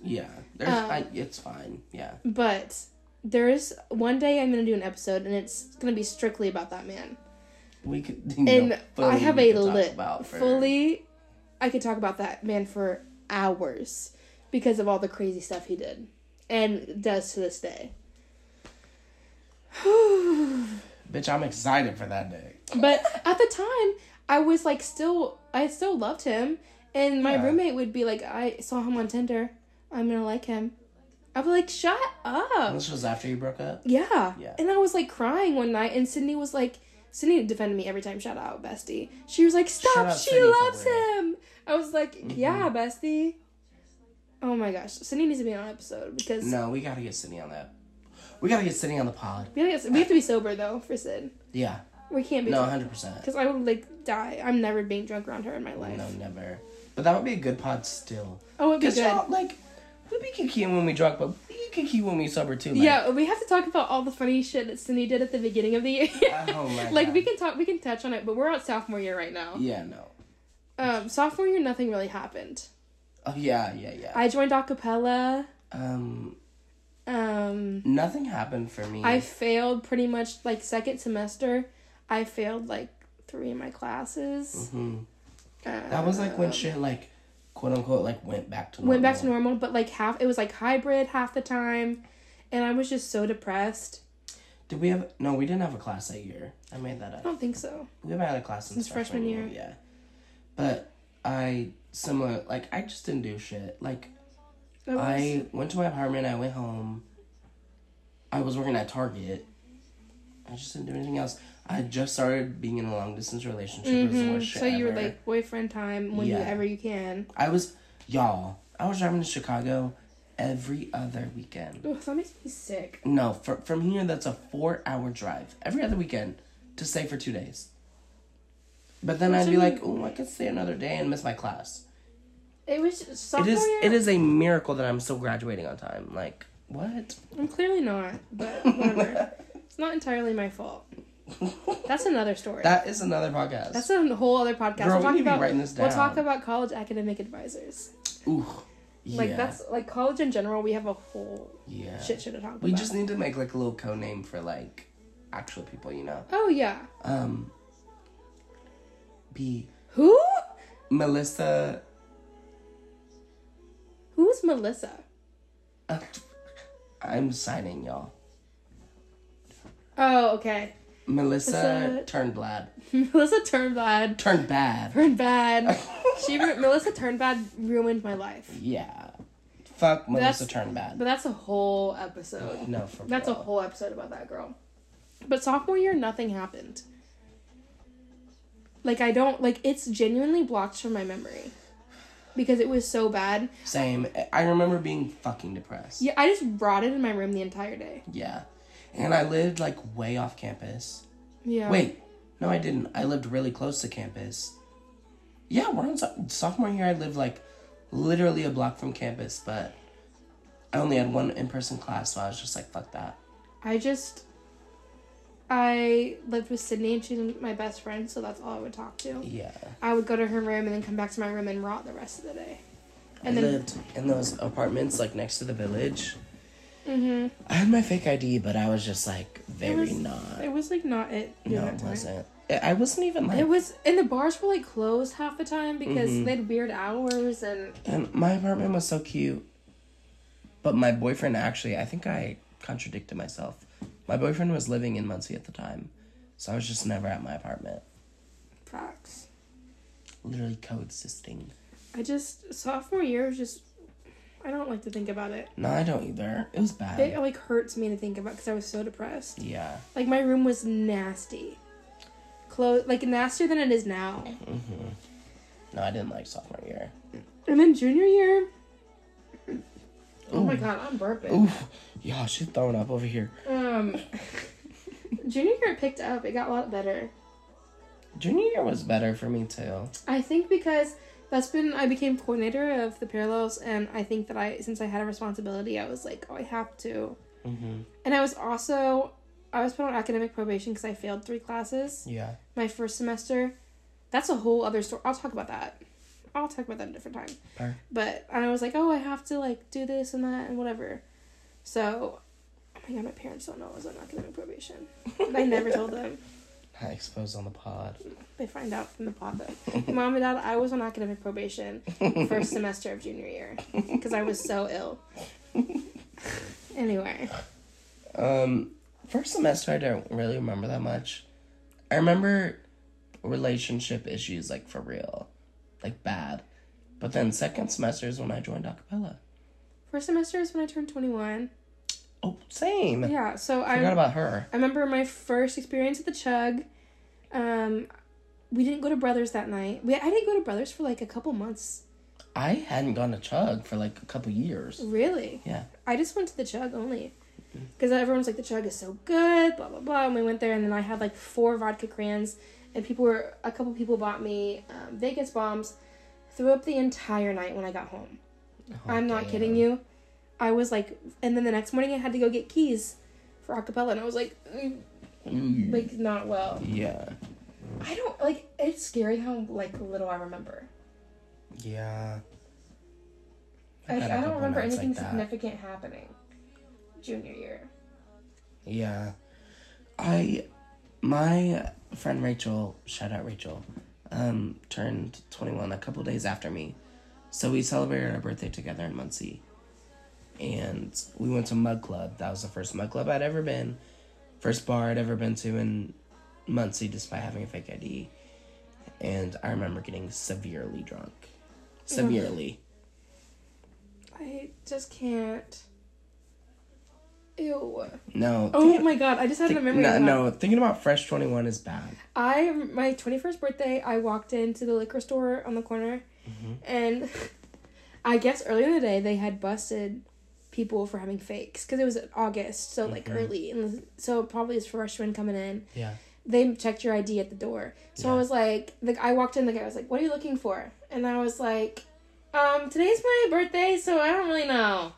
Yeah, there's. Um, I, it's fine. Yeah. But there's one day I'm gonna do an episode, and it's gonna be strictly about that man. We could. <laughs> You know, And I have a lit about for- fully. I could talk about that man for hours because of all the crazy stuff he did and does to this day. <sighs> Bitch, I'm excited for that day. but at the time, I was like, still, I still loved him, and my Yeah. roommate would be like, I saw him on Tinder. I'm gonna like him. I'd be like, shut up. This was after you broke up. Yeah. Yeah. And I was like crying one night, and Sydney was like, Sydney defended me every time. Shout out, bestie. She was like, stop. She Sydney loves him. I was like, Mm-hmm. yeah, bestie. Oh my gosh, Sydney needs to be on an episode because No, we gotta get Sydney on that. We gotta get Sydney on the pod. we, have to, we have to be sober though for Sid. Yeah. We can't be No, hundred percent. because I would like die. I'm never being drunk around her in my life. No, never. But that would be a good pod still. Oh, it'd be Cause good. y'all like, we be kikiing when we drunk, but we he won't be sober too. Like, yeah, we have to talk about all the funny shit that Sydney did at the beginning of the year. Oh my <laughs> gosh. like God. we can talk, we can touch on it, but we're on sophomore year right now. Yeah. No. Um, sophomore year, nothing really happened. Oh yeah. Yeah. Yeah. I joined acapella. um. Um, Nothing happened for me. I failed pretty much like second semester. I failed like three of my classes. hmm Uh, That was like when shit like, quote unquote, like went back to normal. went back to normal, but like half it was like hybrid half the time, and I was just so depressed. Did we have? No, we didn't have a class that year. I made that up. I don't think so. We haven't had a class since Since freshman, freshman year. year. Yeah, but I similar like I just didn't do shit. Like was- I went to my apartment. I went home. I was working at Target. I just didn't do anything else. I just started being in a long distance relationship. It was the Mhm. worst So you were ever. like boyfriend time whenever Yeah. you can. I was y'all. I was driving to Chicago every other weekend. Ugh, that makes me sick. No, for, from here that's a four hour drive every other weekend to stay for two days. But then I'd be like, oh, I could stay another day and miss my class. It was just, It sophomore is year. it is a miracle that I'm still graduating on time. Like what? I'm clearly not, but <laughs> whatever. it's not entirely my fault. That's another story. That is another podcast. That's a whole other podcast. Girl, we'll talk be about writing this down. we'll talk about college academic advisors. Ooh, yeah, Like that's like college in general. We have a whole yeah. shit show to talk We about. just need to make like a little code name for like actual people, you know. oh yeah. Um. Be Who? Melissa. Who's Melissa? Uh, I'm signing y'all. Oh okay. Melissa Melissa- turned bad. <laughs> Melissa Turnbad. Turned bad. Turned bad. <laughs> she Melissa Turnbad ruined my life. Yeah. Fuck Melissa that's- turned bad. But that's a whole episode. No, for That's a whole episode about that girl. But sophomore year, nothing happened. Like I don't like it's genuinely blocked from my memory because it was so bad. Same. I remember being fucking depressed. Yeah, I just rotted in my room the entire day. Yeah. And I lived like way off campus. Yeah. Wait, no, I didn't. I lived really close to campus. Yeah, we're on so- sophomore year. I lived like literally a block from campus, but I only had one in person class, so I was just like, fuck that. I just I lived with Sydney and she's my best friend, so that's all I would talk to. Yeah. I would go to her room and then come back to my room and rot the rest of the day. And I then lived in those apartments like next to the village. hmm I had my fake ID, but I was just like very was- not. it was like not it no, it wasn't. I- I wasn't even like. It was and the bars were like closed half the time because Mhm. they had weird hours and And my apartment was so cute. But my boyfriend actually, I think I contradicted myself. My boyfriend was living in Muncie at the time. So I was just never at my apartment. facts. Literally coexisting. I just sophomore year was just I don't like to think about it. No, I don't either. It was bad. It like hurts me to think about because I was so depressed. yeah. Like my room was nasty, close like nastier than it is now. hmm No, I didn't like sophomore year. And then junior year. Oh my god, I'm burping. Oof. Yeah, she's throwing up over here. Um, <laughs> junior year picked up. It got a lot better. Junior year was better for me too. I think because that's been I became coordinator of the parallels, and I think that I since I had a responsibility, I was like, oh, I have to. hmm And I was also I was put on academic probation because I failed three classes Yeah. my first semester. That's a whole other story. I'll talk about that. I'll talk about that a different time. But I was like, oh, I have to like do this and that and whatever. So, oh my god, my parents don't know I was on academic probation. <laughs> I never told them. I exposed on the pod. They find out from the pod though. <laughs> Mom and dad, I was on academic probation first semester of junior year because I was so ill. <laughs> Anyway, Um, first semester, I don't really remember that much. I remember relationship issues, like for real, like bad. But then second semester is when I joined acapella. first semester is when I turned twenty one. Oh, same. Yeah, so I Forgot about her. I remember my first experience at the Chug. Um, we didn't go to Brothers that night. We I didn't go to Brothers for like a couple months. I hadn't gone to Chug for like a couple years. Really? Yeah. I just went to the Chug only. Because everyone's like, the Chug is so good, blah, blah, blah. And we went there, and then I had like four vodka crans, and people were, a couple people bought me um, Vegas bombs, threw up the entire night when I got home. Oh, I'm not damn. kidding you. I was like, and then the next morning I had to go get keys for acapella, and I was like, mm, Mm. like not well. Yeah. I don't like. It's scary how like little I remember. Yeah. I, I don't remember anything like significant happening junior year. Yeah. I my friend Rachel, shout out Rachel, um, turned twenty one a couple days after me. So we celebrated our birthday together in Muncie. And we went to Mug Club. That was the first Mug Club I'd ever been. First bar I'd ever been to in Muncie despite having a fake ID. And I remember getting severely drunk. Severely. I just can't. Ew. No. Oh my god! I just had a memory. no, no, thinking about Fresh 21 is bad. I my twenty first birthday, I walked into the liquor store on the corner, Mm-hmm. and <laughs> I guess earlier in the day they had busted people for having fakes because it was August, so like Mhm. early, and so probably it's freshmen coming in. Yeah. They checked your ID at the door, so I was like, like I walked in, the guy was like, "What are you looking for?" And I was like, "Um, today's my birthday, so I don't really know."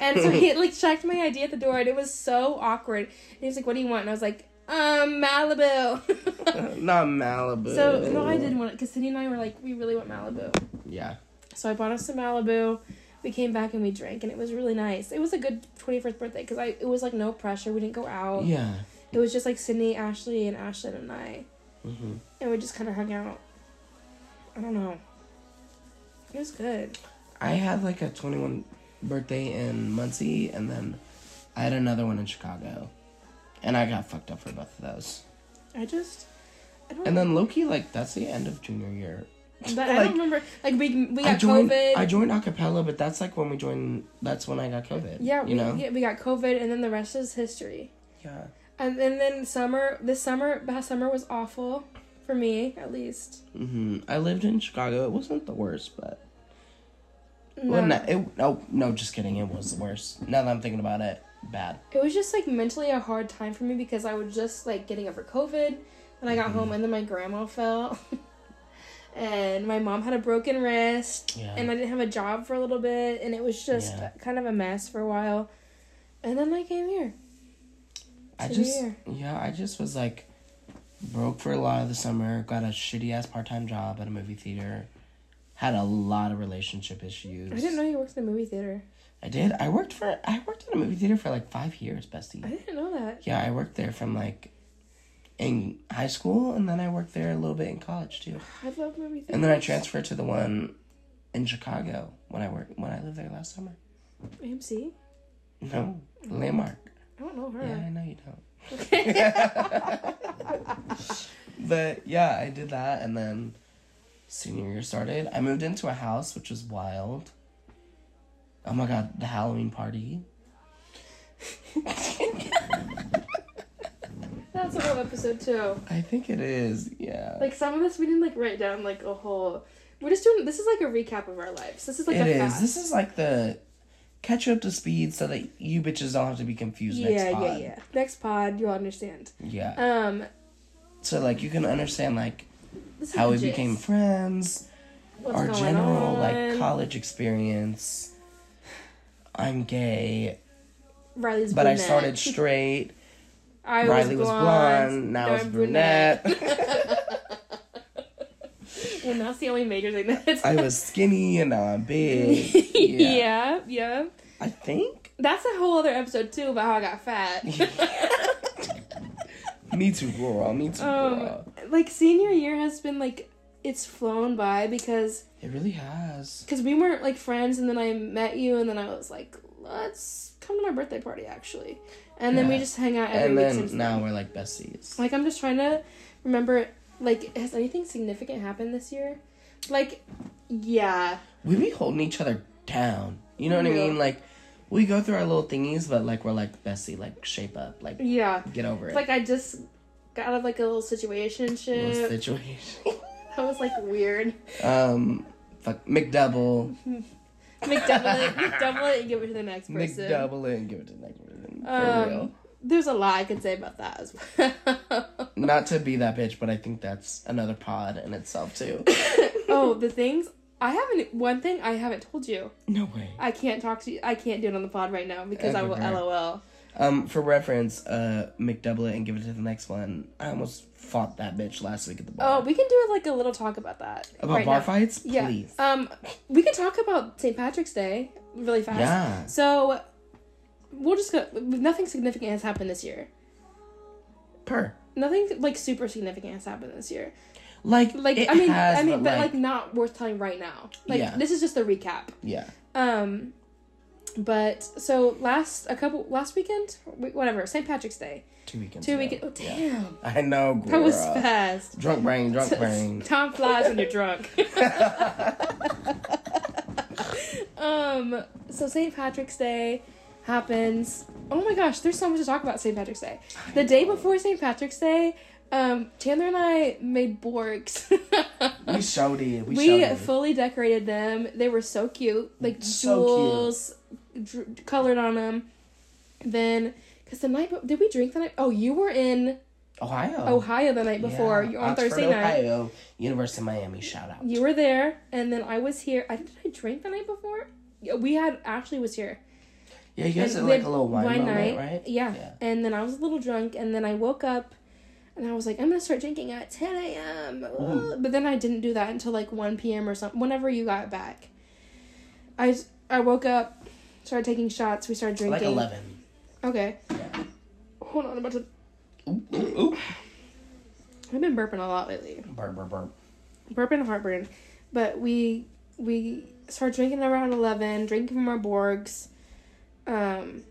And so he <laughs> like checked my ID at the door, and it was so awkward. And he was like, "What do you want?" And I was like, "Um, Malibu." <laughs> Not Malibu. So no, I didn't want it because Sydney and I were like, we really want Malibu. Yeah. So I bought us some Malibu. We came back and we drank, and it was really nice. It was a good twenty first birthday because I it was like no pressure. We didn't go out. Yeah. It was just like Sydney, Ashley, and Ashlyn and I, hmm and we just kind of hung out. I don't know. It was good. I had like a 21 birthday in Muncie, and then I had another one in Chicago, and I got fucked up for both of those. I just. I don't. And then Loki, like that's the end of junior year. But I don't remember. Like we we I got joined. COVID. I joined acapella, but that's like when we joined. That's when I got COVID. yeah, you we, know. yeah, we got COVID, and then the rest is history. Yeah. And, and then summer, this summer, past summer was awful for me, at least. hmm I lived in Chicago. It wasn't the worst, but No. well, no, it, no, no, just kidding. It was the worst. Now that I'm thinking about it, bad. It was just like mentally a hard time for me because I was just like getting over COVID when I got Mm-hmm. home, and then my grandma fell, <laughs> and my mom had a broken wrist, Yeah. and I didn't have a job for a little bit, and it was just Yeah. kind of a mess for a while, and then I came here. I just year. yeah, I just was like broke for a lot of the summer, got a shitty ass part time job at a movie theater, had a lot of relationship issues. I didn't know you worked in a movie theater. I did. I worked for I worked in a movie theater for like five years, bestie. I didn't know that. Yeah, I worked there from like in high school and then I worked there a little bit in college too. I love movie theaters. And then I transferred to the one in Chicago when I worked when I lived there last summer. AMC. No. Landmark. I don't know her. Yeah, I know you don't. <laughs> But yeah, I did that, and then senior year started. I moved into a house, which was wild. Oh my god, the Halloween party. <laughs> That's a whole episode too. I think it is, yeah. Like some of this, we didn't like write down like a whole. We're just doing. This is like a recap of our lives. This is like it a is. fast. This is like the catch you up to speed so that you bitches don't have to be confused next yeah, pod. yeah, yeah. Next pod, you'll understand. Yeah. Um, So like you can understand like how we became friends, What's our general on. like college experience. I'm gay, Riley's but I started <laughs> straight. I Riley was blonde, now now it's I'm well, <laughs> that's the only major thing that's. I was skinny and now I'm big. <laughs> yeah. Yeah. yeah, I think. That's a whole other episode too about how I got fat. <laughs> Me too, girl. Me too, um, like senior year has been like it's flown by because It really has. because we weren't like friends and then i met you and then i was like let's come to my birthday party actually and then we just hang out every And week then since now we're like besties. like i'm just trying to remember like has anything significant happened this year like yeah we be holding each other down. You know what I mean? Like we go through our little thingies, but like we're like bestie, like shape up, like yeah get over it. like i just got out of like a little situation Little situation. <laughs> that was like weird um, fuck McDouble, <laughs> mcdouble it mcdouble it and give it to the next person McDouble it and give it to the next person. For Um, real. there's a lot i could say about that as well Not to be that bitch, but I think that's another pod in itself too. <laughs> oh, the things I haven't. One thing I haven't told you. No way. I can't talk to you. I can't do it on the pod right now because I will right. LOL. Um, for reference, uh, McDouble it and give it to the next one. I almost fought that bitch last week at the bar. Oh, we can do like a little talk about that. About right bar now. fights, Yeah. please. Um, we can talk about St. Patrick's Day really fast. Yeah. So, we'll just go. Nothing significant has happened this year. Per. Nothing like super significant has happened this year. Like, Like I mean, has, I mean, but, but like, like not worth telling right now. Like Yeah. this is just a recap. yeah. Um, but so last a couple last weekend, whatever, St. Patrick's Day, Two weekends. two ago. weekend. Oh Yeah. damn, I know, girl. <laughs> that was fast. Drunk brain, drunk <laughs> brain. Time flies when you're drunk. <laughs> um, so St. Patrick's Day happens. Oh my gosh, there's so much to talk about St. Patrick's Day. The day before St. Patrick's Day, um, Chandler and I made borgs. we showed it. We, we showed it. fully decorated them. They were so cute, like So cute. Colored on them. Then, because the night did we drink the night? Oh, you were in Ohio. Ohio the night before. Yeah. You on Oxford, Thursday night. Ohio, University of Miami. Shout out. You were there, and then I was here. I did I drink the night before. Yeah, We had Ashley was here. Yeah, you guys And did like had a little wine, moment, night. right? Yeah. Yeah. And then I was a little drunk, and then I woke up, and I was like, I'm gonna start drinking at 10 a.m. Mm-hmm. But then I didn't do that until like 1 p.m. or something. Whenever you got back, I I woke up, started taking shots. We started drinking. Like eleven. Okay. Yeah. Hold on, I'm about to. Ooh, ooh, ooh. I've been burping a lot lately. Burp, burp, burp. burp and heartburn. But we we started drinking around eleven, drinking from our Borgs, um,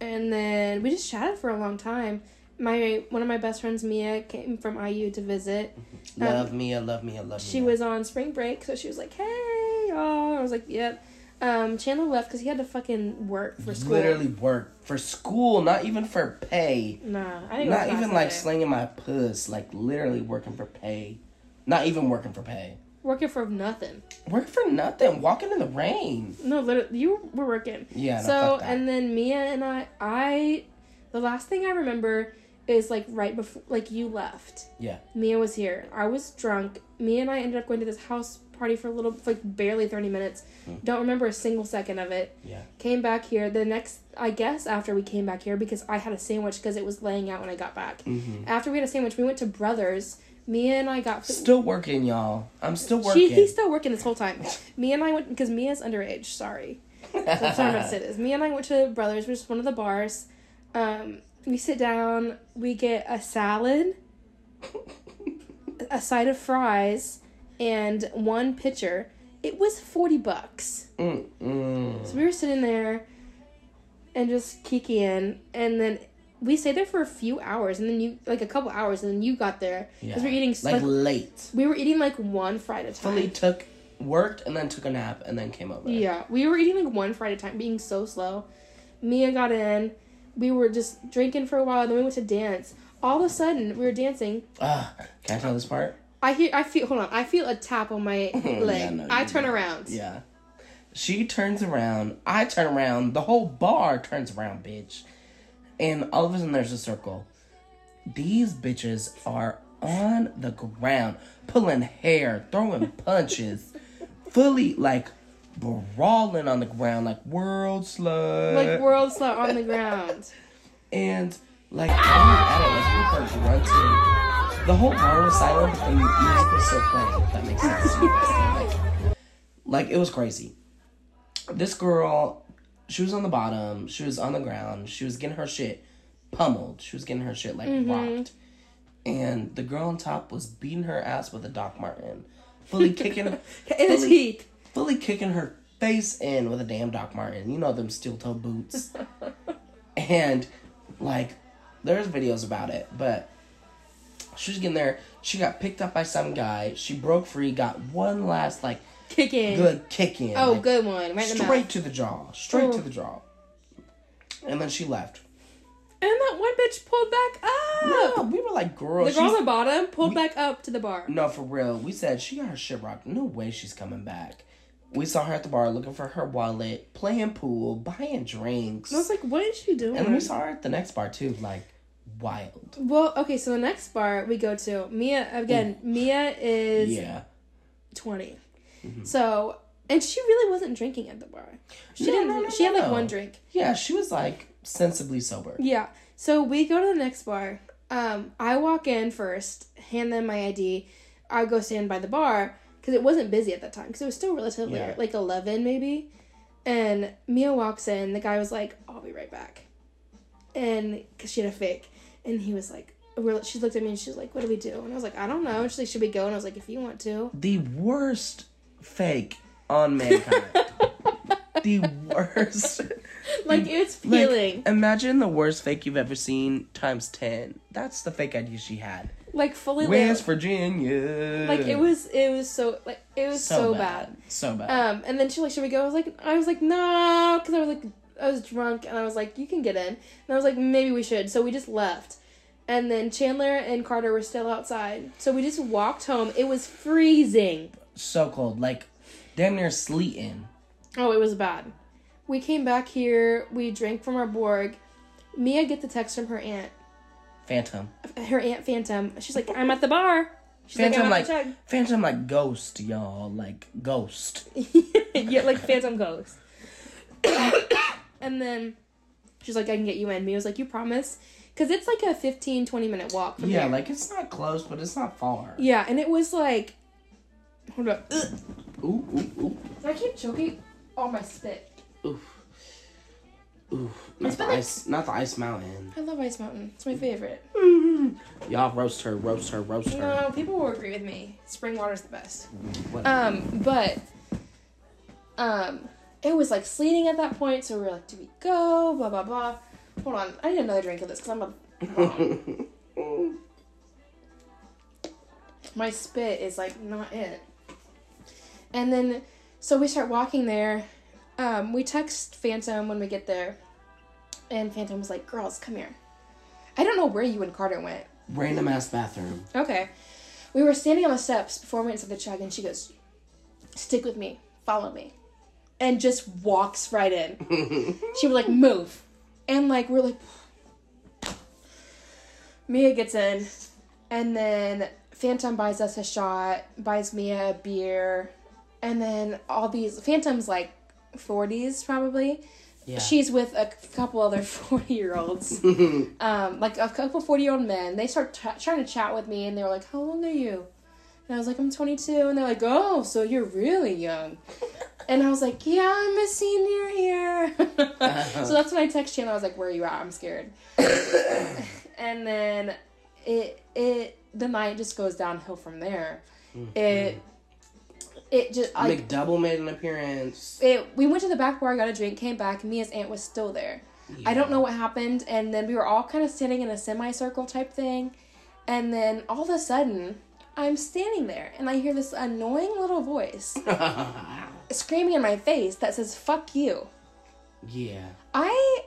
and then we just chatted for a long time. My one of my best friends, Mia, came from IU to visit. Love me, I love Mia, I love Um, She was on spring break, so she was like, "Hey, y'all." I was like, "Yep." Um, Chandler left because he had to fucking work for school. literally work for school, not even for pay. Nah, I didn't Not even like day. slinging my puss, like literally working for pay. Not even working for pay. working for nothing. Working for nothing, walking in the rain. No, literally, you were working. Yeah, no, so and then Mia and I, I, the last thing I remember is like right before, like you left. Yeah. Mia was here. I was drunk. Mia and I ended up going to this house party for a little, like barely thirty minutes. Hmm. Don't remember a single second of it. Yeah. Came back here the next, I guess after we came back here because I had a sandwich because it was laying out when I got back. hmm After we had a sandwich, we went to Brothers. Mia and I got. Still working, y'all. I'm still working. She, he's still working this whole time. Mia and I went because Mia's underage. Sorry. That's what I'm gonna say this. Me and I went to Brothers, which is one of the bars. Um, we sit down, we get a salad, <laughs> a side of fries, and one pitcher. It was forty bucks. Mm, mm. So we were sitting there and just kikiing, and then we stayed there for a few hours, and then you like a couple hours, and then you got there Yeah. because we're eating like like, late. we were eating like one fry at a time. Fully took worked and then took a nap and then came over. Yeah, we were eating like one fry at a time, being so slow. Mia got in. We were just drinking for a while. Then we went to dance. All of a sudden, we were dancing. Ah, can I tell this part? I hear. I feel. Hold on. I feel a tap on my <laughs> leg. no, I turn around. Yeah. She turns around. I turn around. The whole bar turns around, bitch. And all of a sudden, there's a circle. These bitches are on the ground, pulling hair, throwing <laughs> punches, fully like brawling on the ground, like world slut. Like world slut on the ground. <laughs> And like on at it, like grunting. The whole bar was silent, but the music was still playing. If that makes sense. like, <laughs> like it was crazy. This girl, she was on the bottom. She was on the ground. She was getting her shit pummeled. She was getting her shit like mm-hmm. rocked. And the girl on top was beating her ass with a Doc Martin, fully kicking, <laughs> In the fully, teeth. fully kicking her face in with a damn Doc Martin. You know them steel toe boots. <laughs> and like, there's videos about it, but she was getting there. She got picked up by some guy. She broke free. Got one last like Kicking. good kick in. Oh, like, good one. Right in the straight to the jaw. Straight Oh. to the jaw. And then she left. And that one bitch pulled back up. No, we were like, girl. the girl on the bottom pulled we- back up to the bar. No, for real. We said she got her shit rocked. No way she's coming back. We saw her at the bar looking for her wallet, playing pool, buying drinks. And I was like, what is she doing? and then we saw her at the next bar too, like wild. well, okay, so the next bar we go to, Mia, again, Mia is Yeah. 20. So, and she really wasn't drinking at the bar. She No, didn't. no, no, she had like one drink. Yeah, she was like sensibly sober. Yeah. So we go to the next bar. Um, I walk in first, hand them my ID. I go stand by the bar because it wasn't busy at that time because it was still relatively Yeah. like eleven maybe. And Mia walks in. The guy was like, "I'll be right back," and because she had a fake, and he was like, we're, she looked at me and she was like, "What do we do?" And I was like, "I don't know." And she's like, "Should we go?" And I was like, "If you want to." The worst fake on mankind. <laughs> the worst. Like it's Like, imagine the worst fake you've ever seen times 10. That's the fake idea she had. like, fully. West lit. Virginia. Like it was. It was so like it was so, bad. So bad. Um, and then she like, should we go? I was like, I was like, no, because I was like, I was drunk, and I was like, you can get in, and I was like, maybe we should. So we just left, and then Chandler and Carter were still outside, so we just walked home. It was freezing. so cold. Like, damn near sleeting. Oh, it was bad. We came back here. We drank from our Borg. Mia get the text from her aunt, Phantom. her aunt Phantom. She's like, I'm at the bar. She's Phantom like, like, Phantom like ghost, y'all. Like ghost. <laughs> yeah, like Phantom Ghost. <coughs> and then she's like, I can get you in. Mia was like, you promise? Because it's like a 15, 20 minute walk from Yeah, here. like it's not close, but it's not far. Yeah, and it was like, hold up. Ugh. Ooh, ooh, ooh. I keep choking on my spit. Oof. Oof. Not It's the like- ice not the ice mountain. I love Ice Mountain. It's my favorite. <laughs> Y'all roast her, roast her, roast her. No, people will agree with me. Spring water's the best. Whatever. Um, but um, it was like sleeting at that point, so we were like, "Do we go?" Blah blah blah. Hold on, I need another drink of this because I'm a <laughs> my spit is like not it. And then, so we start walking there. Um, we text Phantom when we get there, and Phantom was like, "Girls, come here." I don't know where you and Carter went. Random ass bathroom. Okay. We were standing on the steps before we went to the chug, and she goes, Stick with me, follow me. And just walks right in. <laughs> she was like, Move. And like, we're like, Mia gets in, and then Phantom buys us a shot, buys Mia a beer, and then all these, Phantom's like 40s probably. Yeah. She's with a couple other <laughs> 40 year olds <laughs> um, like a couple 40 year old men they start t- trying to chat with me and they were like how old are you and i was like i'm 22 and they're like oh so you're really young and i was like yeah i'm a senior here. Uh-huh. <laughs> So that's when i text chandler i was like where are you at? I'm scared. <coughs> And then it it the night just goes downhill from there. Mm-hmm. It it just like McDouble made an appearance. it we went to the back bar got a drink came back. Mia's aunt was still there. I don't know what happened, and then we were all kind of standing in a semicircle type thing, and then all of a sudden, I'm standing there, and I hear this annoying little voice <laughs> screaming in my face that says "fuck you." yeah. I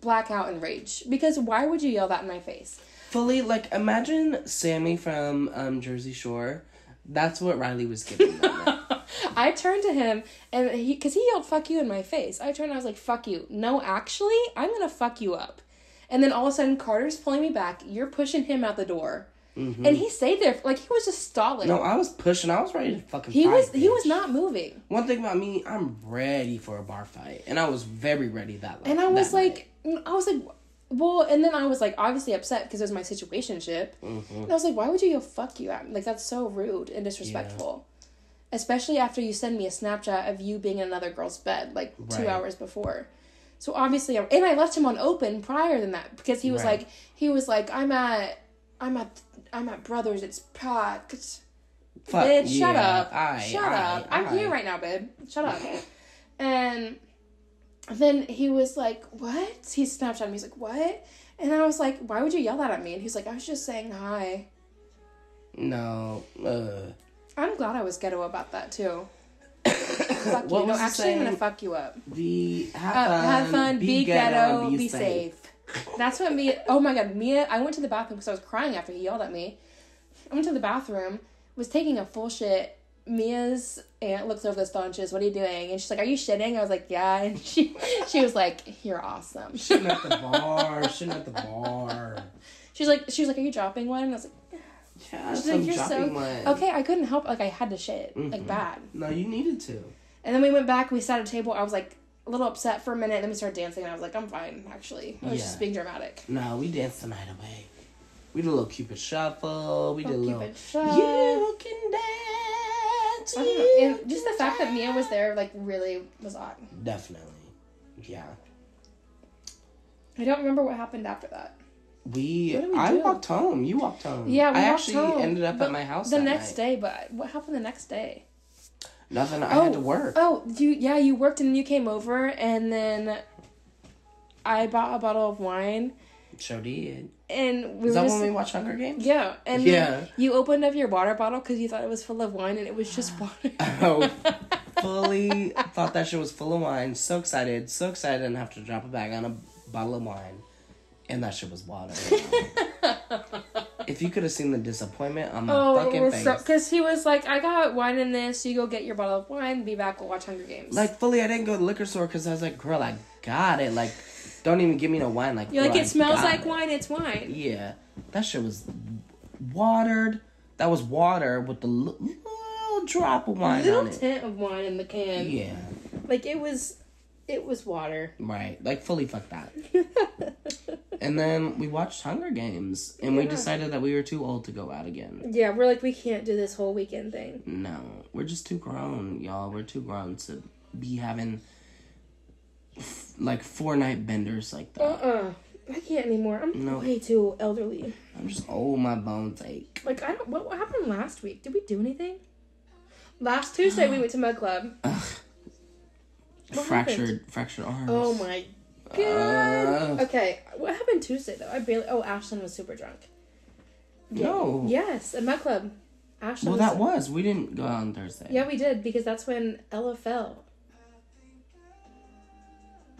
black out in rage because why would you yell that in my face? Fully, like, imagine Sammi from um, Jersey Shore. That's what Riley was giving. <laughs> I turned to him and he, cause he yelled "fuck you" in my face. I turned, and I was like, "Fuck you." No, actually, I'm gonna fuck you up. And then all of a sudden, Carter's pulling me back. You're pushing him out the door, and he stayed there like he was just stalling. no, I was pushing. I was ready to fucking he fight, was he was not moving, One thing about me, I'm ready for a bar fight. And I was very ready that and I was like, I was like, well, and then I was like, obviously upset because it was my situationship. Mm-hmm. And I was like, why would you yell "fuck you" at? Like that's so rude and disrespectful. Especially after you send me a Snapchat of you being in another girl's bed like two hours before. So obviously, I'm, and I left him on open prior than that because he was Right. like, he was like, I'm at, I'm at, I'm at Brothers. It's packed. Fuck, Bitch, shut yeah, up. I, shut I, up. I'm I. here right now, babe. Shut up. and then he was like, What? He Snapchatted me. He's like, What? And I was like, Why would you yell that at me? And he's like, I was just saying hi. No. Uh, I'm glad I was ghetto about that too. <coughs> Fuck What you. No, actually, I'm gonna fuck you up. be have Uh, fun, have fun, be, ghetto, and be, safe. That's what Mia. Oh my god, Mia. I went to the bathroom because I was crying after he yelled at me. I went to the bathroom, was taking a full shit. Mia's aunt looks over the staunches. What are you doing? And she's like, "Are you shitting?" I was like, "Yeah." And she she was like, "You're awesome." <laughs> Shitting at the bar. shitting at the bar. She's like, she was like, "Are you dropping one?" And I was like, Yeah, She's some like, "You're so wine. okay." I couldn't help. Like I had to shit like Mhm. bad. No, you needed to. And then we went back. We sat at a table. I was like a little upset for a minute. And then we started dancing. And I was like, "I'm fine, actually." I was Yeah. just being dramatic. No, we danced the night away. We did a little Cupid shuffle. We did a little. it shut. You can dance. I don't you know. And just the can fact that Mia was there, like, really was odd. Definitely. Yeah. I don't remember what happened after that. We, What did we I do? walked home. You walked home. Yeah, we I walked actually home, ended up but at my house the that next night. day. But what happened the next day? Nothing. I had to oh, work. Oh, you yeah, you worked and then you came over and then I bought a bottle of wine So did. and we Is were that just when we watched Hunger Games? yeah, and Yeah. you opened up your water bottle because you thought it was full of wine and it was just <sighs> water. Oh, <laughs> fully thought that shit was full of wine. So excited, so excited, and have to drop a bag on a bottle of wine, and that shit was water. <laughs> if you could have seen the disappointment on my oh, fucking face, because he was like, "I got wine in this. You go get your bottle of wine. Be back. We'll watch Hunger Games." like fully, I didn't go to the liquor store because I was like, girl, I got it. Like, don't even give me no wine. Like, you're like, "It I smells like it." wine. It's wine." Yeah, that shit was watered. That was water with the li- little drop of wine Little on it. tint of wine in the can. Yeah, Like it was, it was water. right. Like fully fuck that. <laughs> And then we watched Hunger Games, and we decided that we were too old to go out again. yeah, we're like, we can't do this whole weekend thing. No, we're just too grown, y'all. We're too grown to be having f- like four night benders like that. Uh uh I can't anymore. I'm No. way too elderly. I'm just old. My bones ache. Like I don't. What, what happened last week? Did we do anything? Last Tuesday we <gasps> went to Mug Club. What fractured, fractured arms. Oh my god. Uh. okay, what happened Tuesday though? I barely. Oh, Ashlyn was super drunk. Yeah. No. Yes, at Mug Club. Ashlyn. Well, was, that was. We didn't go out on Thursday. Yeah, we did because that's when Ella fell.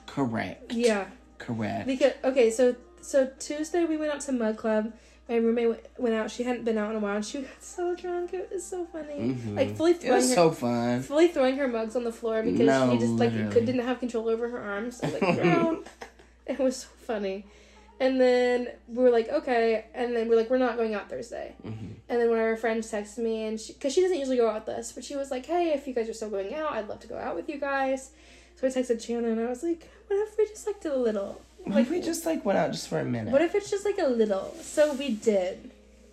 Correct. Yeah. Correct. Because okay, so so Tuesday we went out to Mug Club. My roommate went, went out. She hadn't been out in a while, and she got so drunk. It was so funny. Mhm. Like fully throwing. It was her, so fun. fully throwing her mugs on the floor because No, she just like could, didn't have control over her arms. Like, <laughs> no. it was so funny. And then we were like, okay. And then we're like, we're not going out Thursday. Mhm. And then one of our friends texted me, and she, because she doesn't usually go out with us, but she was like, hey, if you guys are still going out, I'd love to go out with you guys. So I texted Chandler, and I was like, what if we just like did a little? What if we just like went out just for a minute? What if it's just like a little? So we did.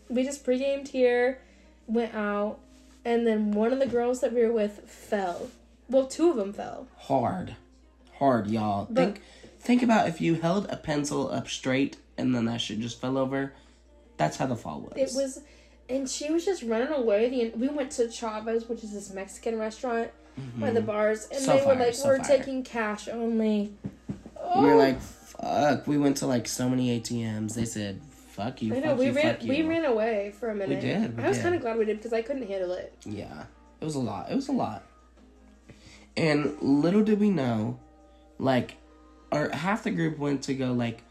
We just pre-gamed here, went out, and then one of the girls that we were with fell. Well, two of them fell. hard, hard, y'all. But- think, think about if you held a pencil up straight and then that shit just fell over. That's how the fall was. It was, and she was just running away. The we went to Chavez, which is this Mexican restaurant by the bars, and Mm-hmm. So they were like, so "We're fire." taking cash only." We Oh, were like, fuck. We went to like so many ATMs. They said, fuck you, I know fuck we you, ran. fuck you. We ran away for a minute. We did, we I was did. kind of glad we did because I couldn't handle it. Yeah, it was a lot. It was a lot. And little did we know, like, our half the group went to go like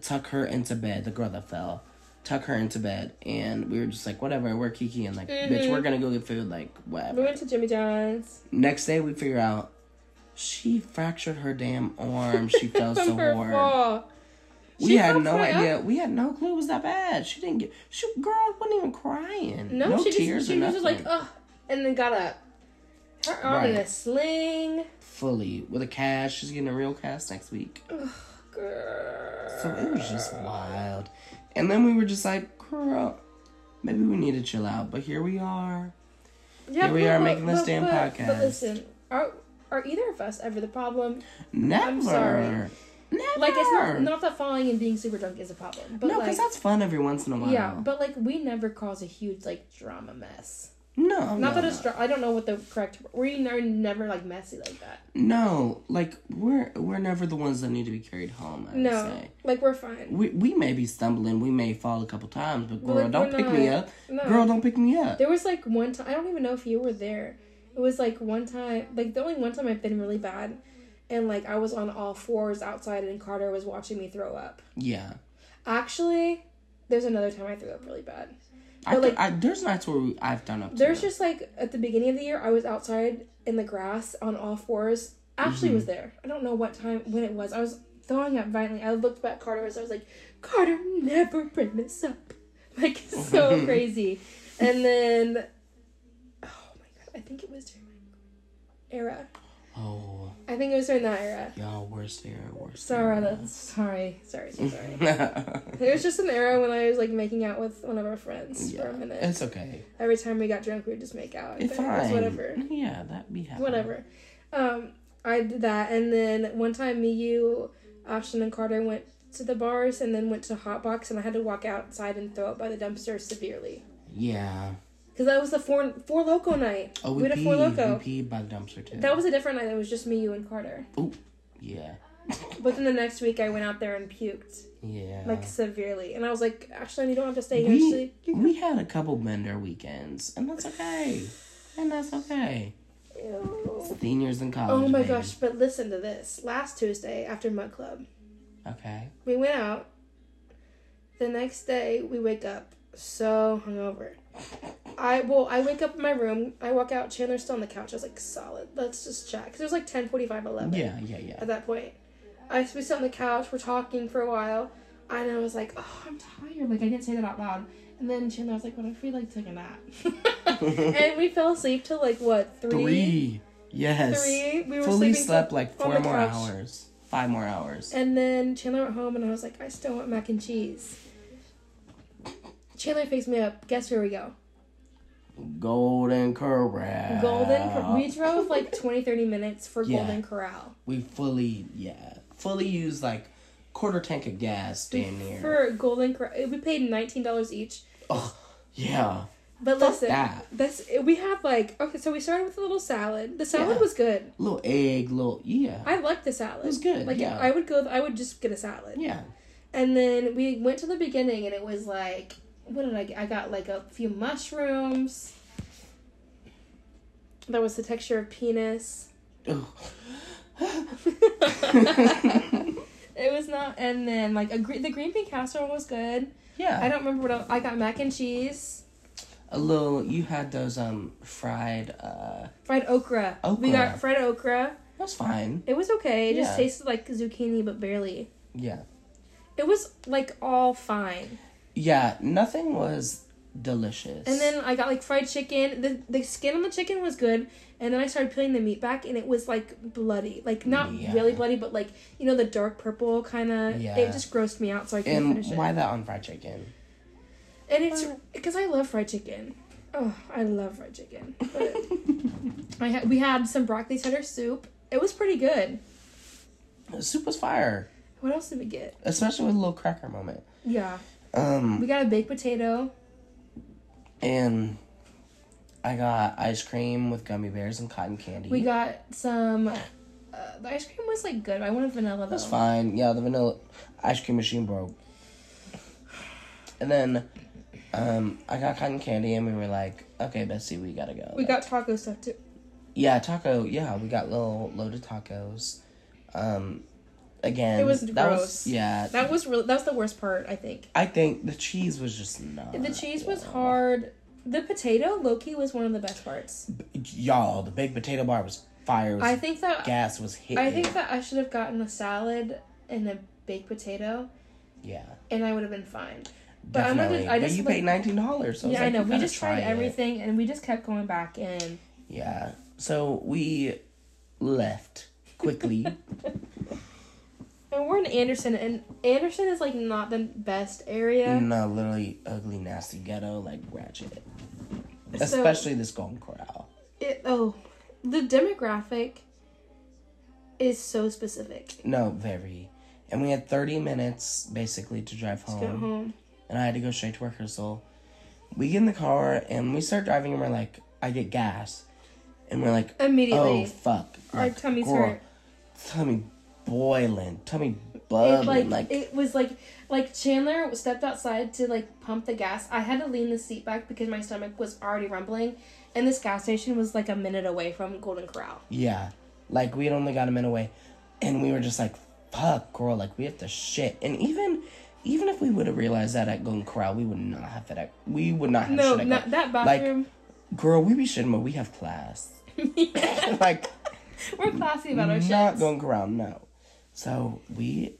tuck her into bed. The girl that fell, tuck her into bed, and we were just like, whatever. We're Kiki and like, bitch, we're mm-hmm. gonna go get food. Like, whatever. We went to Jimmy John's. Next day, we figure out she fractured her damn arm. She <laughs> fell so hard. fall. We She had no idea. up. We had no clue it was that bad. She didn't get. She girl wasn't even crying. No, No, she tears just she was just like, ugh, and then got up. Her arm in a sling. Fully with a cast. She's getting a real cast next week. Girl. So it was just wild. And then we were just like, girl, maybe we need to chill out. But here we are. Yeah, Here we but- are making this but- damn but- podcast. But listen, are either of us ever the problem? Never. sorry. Never. Like it's not not that falling and being super drunk is a problem, but no, like because that's fun every once in a while. yeah, but like we never cause a huge like drama mess. no, Not no, that it's dra- I don't know what the correct we are never like messy like that. No, like we're we're never the ones that need to be carried home. I No, say. like we're fine. We we may be stumbling, we may fall a couple times, but But, girl, like, don't pick me up. No. Girl, don't pick me up. There was like one time I don't even know if you were there. It was like one time like the only one time I've been really bad and like I was on all fours outside and Carter was watching me throw up. Yeah, Actually, there's another time I threw up really bad. I, But, th- like- I there's nights where we, I've done up. There's just like at the beginning of the year I was outside in the grass on all fours. Ashley Mm-hmm. was there. I don't know what time when it was. I was throwing up violently. I looked back at Carter as I was like, Carter, never bring this up. <laughs> Like so <laughs> crazy. And then I think it was during my era. Oh, I think it was during that era. y'all, worst era, worst Sorry, era. that's sorry, sorry, so sorry. <laughs> It was just an era when I was like making out with one of our friends for a minute. it's okay. Every time we got drunk, we would just make out. It's fine. whatever. Yeah, that be happening. Whatever. Um, I did that, and then one time, me, you, Ashton, and Carter went to the bars, and then went to Hot Box, and I had to walk outside and throw up by the dumpster severely Yeah. Because that was the four Four Loko night. Oh, we we, had a peed. Four Loko. We peed by the dumpster too. That was a different night. It was just me, you, and Carter. Oh, yeah. <laughs> But then the next week, I went out there and puked Yeah. like severely, and I was like, Ashton, you don't have to stay here. We, like, "You we had a couple bender weekends, and that's okay. And that's okay. Ew. Seniors in college. Oh my baby. gosh, but listen to this. Last Tuesday after Mug Club, Okay. we went out. The next day, we wake up so hungover. I well, I wake up in my room. I walk out. Chandler's still on the couch. I was like, solid. Let's just chat. Because it was like 10, 11 Yeah, yeah, yeah. at that point. I we sit on the couch. We're talking for a while. And I was like, oh, I'm tired. Like, I didn't say that out loud. And then Chandler was like, what if we, like, took a nap? <laughs> and we fell asleep till, like, what, three? Three. Yes. Three? We were Fully slept like four more couch. hours. Five more hours. And then Chandler went home, and I was like, I still want mac and cheese. Chandler picks me up. Guess where we go? Golden Corral. Golden. Cor- we drove like 20, 30 minutes for Yeah. Golden Corral. We fully, yeah, fully used like quarter tank of gas damn near. For Golden Corral, eh, we paid nineteen dollars each. oh, yeah. But Fuck listen, that. that's eh, we have like okay, so we started with a little salad. The salad Yeah. was good. Little egg, little yeah, I liked the salad. It was good, Like yeah. I would go, I would just get a salad. yeah. And then we went to the beginning, and it was like, what did I get? I got like a few mushrooms. That was the texture of penis. <laughs> It was not, and then like a gre- the green bean casserole was good. yeah. I don't remember what else. I got mac and cheese, a little. You had those um fried. uh fried okra. We got fried okra. That was fine. It was okay. It just Yeah. tasted like zucchini, but barely. Yeah. It was like all fine. Yeah. Nothing was delicious. And then I got like fried chicken. The the skin on the chicken was good. And then I started peeling the meat back, and it was like bloody, like not Yeah. really bloody, but like you know the dark purple kind of. Yeah. It just grossed me out, so I couldn't and finish it. why that on fried chicken? And it's uh, because I love fried chicken. Oh, I love fried chicken. But <laughs> I had we had some broccoli cheddar soup. It was pretty good. The soup was fire, What else did we get? especially with a little cracker moment. Yeah, Um, we got a baked potato. and I got ice cream with gummy bears and cotton candy. We got some. Uh, the ice cream was like good. I wanted vanilla though. That's fine. Yeah, the vanilla ice cream machine broke. And then, um, I got cotton candy, and we were like, "Okay, Bessie, we gotta go." We got taco stuff too. yeah, taco. Yeah, we got little loaded tacos. Um, again, It was that gross. was yeah. That was really that was the worst part. I think I think the cheese was just not. the cheese was yeah. hard. The potato Loki was one of the best parts. Y'all, the baked potato bar was fire. Was I think that gas was hitting. I think that I should have gotten a salad and a baked potato, yeah, and I would have been fine. But I'm definitely. gonna- I but just you like- paid nineteen dollars. So yeah, I like, know. We just tried try it. everything, and we just kept going back in. Yeah. So we left quickly. <laughs> And we're in Anderson, and Anderson is like not the best area. No, literally ugly, nasty ghetto, like ratchet. So- Especially this Golden Corral. It oh, the demographic is so specific. No, very. And we had 30 minutes basically to drive home. home. And I had to go straight to rehearsal. We get in the car and we start driving and we're like, I get gas. And we're like, Immediately, oh, fuck. our Like, tummies girl, hurt. Tummy boiling. Tummy It bubbling. like, like, it was like like Chandler stepped outside to like pump the gas. I had to lean the seat back because my stomach was already rumbling, and this gas station was like a minute away from Golden Corral. Yeah. Like we had only got a minute away. And we were just like, fuck, girl, like we have to shit. And even even if we would have realized that at Golden Corral, we would not have that. at we would not have No, shit not, that bathroom. Girl, we be shitting, but we have class. <laughs> <laughs> like We're classy about our shit. not. Golden Corral, no. So we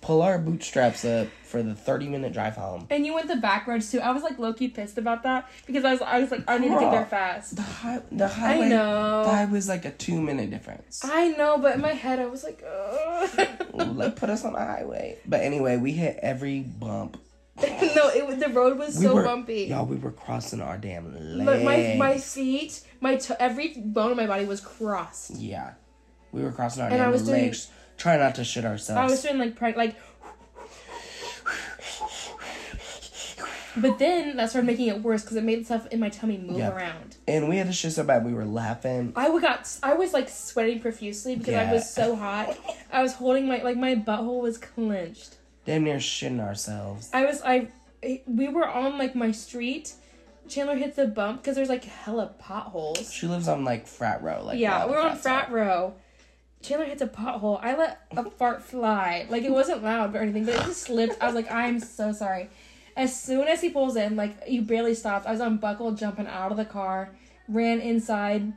pull our bootstraps up for the 30 minute drive home. And you went the back roads too. I was like low key pissed about that because I was I was like I need to get there fast. The, high, the highway, I know. the was like a two minute difference. I know, but in my head I was like, Ugh. like put us on the highway. But anyway, we hit every bump. <laughs> no, it was- the road was We so were, bumpy. Y'all, we were crossing our damn legs. But my my feet, my to- every bone in my body was crossed. yeah, we were crossing our And I was doing- legs, trying not to shit ourselves. I was doing like pre- like. But then that started making it worse because it made stuff in my tummy move Yeah. around. and we had to shit so bad we were laughing. I got I was like sweating profusely because I was so hot. I was holding my like my butthole was clenched. Damn near shitting ourselves. I was I we were on like my street. Chandler hits a bump because there's like hella potholes. She lives on like frat row. Like yeah, we're on frat are. row. Chandler hits a pothole. I let a fart fly. Like it wasn't loud or anything, but it just slipped. I was like, I'm so sorry. As soon as he pulls in, like you barely stopped. I was unbuckled, jumping out of the car, ran inside,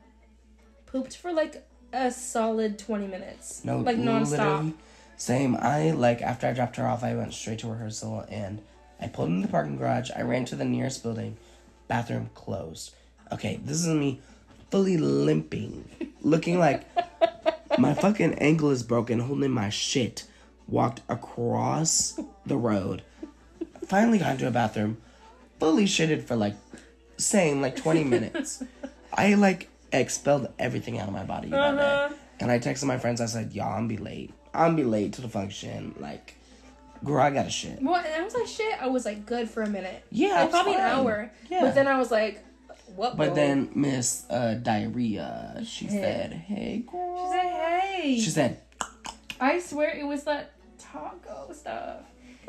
pooped for like a solid twenty minutes. No, like nonstop. Same. I like after I dropped her off, I went straight to rehearsal and I pulled in the parking garage. I ran to the nearest building, bathroom closed. Okay, this is me, fully limping, looking like my fucking ankle is broken, holding my shit. Walked across the road. Finally got into a bathroom, fully shitted for like, same like twenty minutes. I like expelled everything out of my body that Uh-huh. day. And I texted my friends. I said, "Y'all, I'm be late. I'm be late to the function. Like, girl, I got to shit." Well, and I was like, shit. I was like good for a minute. Yeah, like probably an hour. Yeah. But then I was like, what? But bro? then Miss uh, Diarrhea, she Hey. said, "Hey, girl." she said, hey. She said, I swear it was that taco stuff.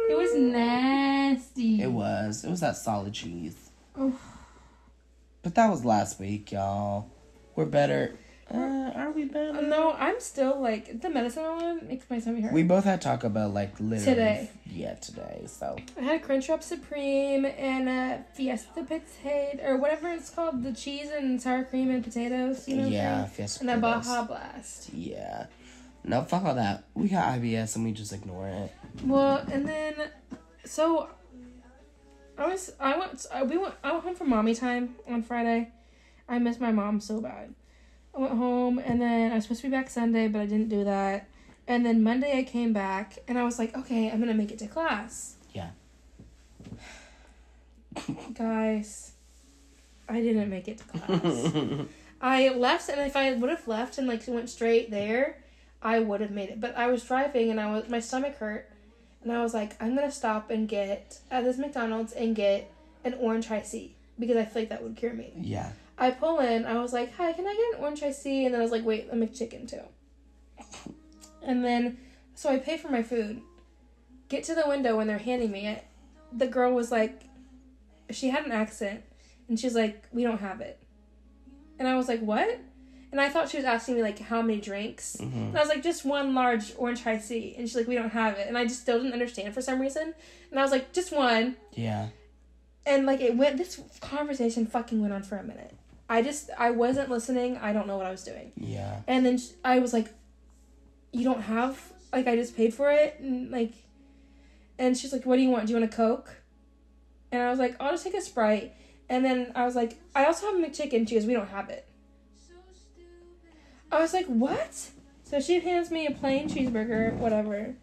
It was nasty. "It was. It was that solid cheese." Oh. But that was last week, y'all. We're better. Uh, are we better? No, I'm still like the medicine one makes my stomach hurt. We both had Taco Bell like literally Today. Yeah, today. So I had a Crunchwrap Supreme and a Fiesta potato or whatever it's called, the cheese and sour cream and potatoes. You know. yeah, saying? Fiesta And a potatoes. Baja Blast. Yeah. No, fuck all that. We got IBS and we just ignore it. Well, and then so I was I went I, we went I went home for mommy time on Friday. I missed my mom so bad. I went home and then I was supposed to be back Sunday, but I didn't do that. And then Monday I came back and I was like, okay, I'm gonna make it to class. Yeah. <sighs> Guys, I didn't make it to class. <laughs> I left, and if I would have left and like went straight there, I would have made it. But I was driving, and I was my stomach hurt, and I was like, I'm gonna stop and get at this McDonald's and get an orange high C because I feel like that would cure me. yeah. I pull in, I was like, Hi, can I get an orange high C? And then I was like, Wait, I'm a McChicken too. And then, so I pay for my food. Get to the window when they're handing me it. The girl was like, she had an accent, and she's like, We don't have it. And I was like, What? And I thought she was asking me like how many drinks. hmm And I was like, just one large orange high C. And she's like, we don't have it. And I just still didn't understand for some reason. And I was like, just one. Yeah. And like it went, this conversation fucking went on for a minute. I just, I wasn't listening. I don't know what I was doing. Yeah. And then sh- I was like, you don't have, like, I just paid for it. And like, and she's like, what do you want? Do you want a Coke? And I was like, I'll just take a Sprite. And then I was like, I also have a McChicken. She goes, we don't have it. I was like, what? So she hands me a plain cheeseburger, whatever.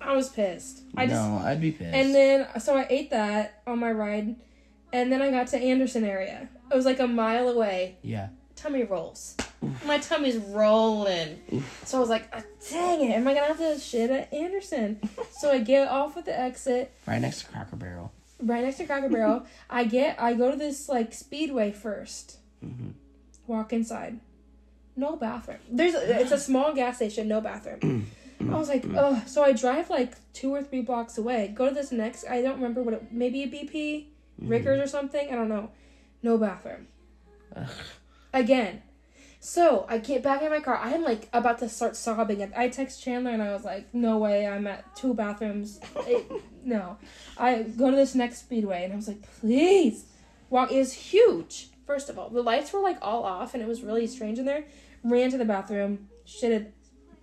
I was pissed. I just no, I'd be pissed. and then so I ate that on my ride, and then I got to Anderson area. It was like a mile away. yeah. Tummy rolls. My tummy's rolling. So I was like, "Ah, dang it, am I gonna have to shit at Anderson? <laughs> so I get off at the exit, Right next to Cracker Barrel. right next to Cracker Barrel. I get, I go to this like speedway 1st Mhm. Walk inside. No bathroom. There's, it's a small gas station, no bathroom. <clears throat> I was like, oh, So I drive like two or three blocks away. Go to this next. I don't remember what it. Maybe a BP, Mm-hmm. Ricker's or something. I don't know. No bathroom. Ugh. Again. So I get back in my car. I'm like about to start sobbing. I text Chandler and I was like, "No way! I'm at two bathrooms. <laughs> It- no." I go to this next speedway and I was like, "Please walk." is huge. First of all, the lights were like all off and it was really strange in there. Ran to the bathroom, shitted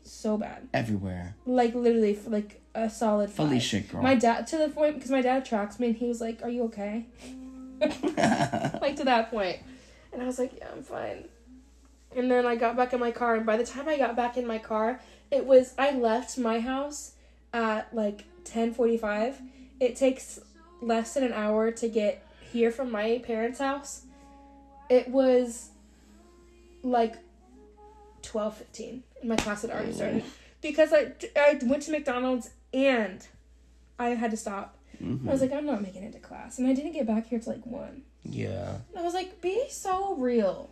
so bad. Everywhere. Like literally, like a solid five. Fully shit, girl. My dad to the point because my dad tracks me and he was like, "Are you okay?" <laughs> like to that point, and I was like, "Yeah, I'm fine." And then I got back in my car, and by the time I got back in my car, it was I left my house at like ten forty five. It takes less than an hour to get here from my parents' house. It was like twelve fifteen, my class had already started because I I went to McDonald's and I had to stop. Mhm. I was like, I'm not making it to class, and I didn't get back here till like one. Yeah, And I was like, be so real.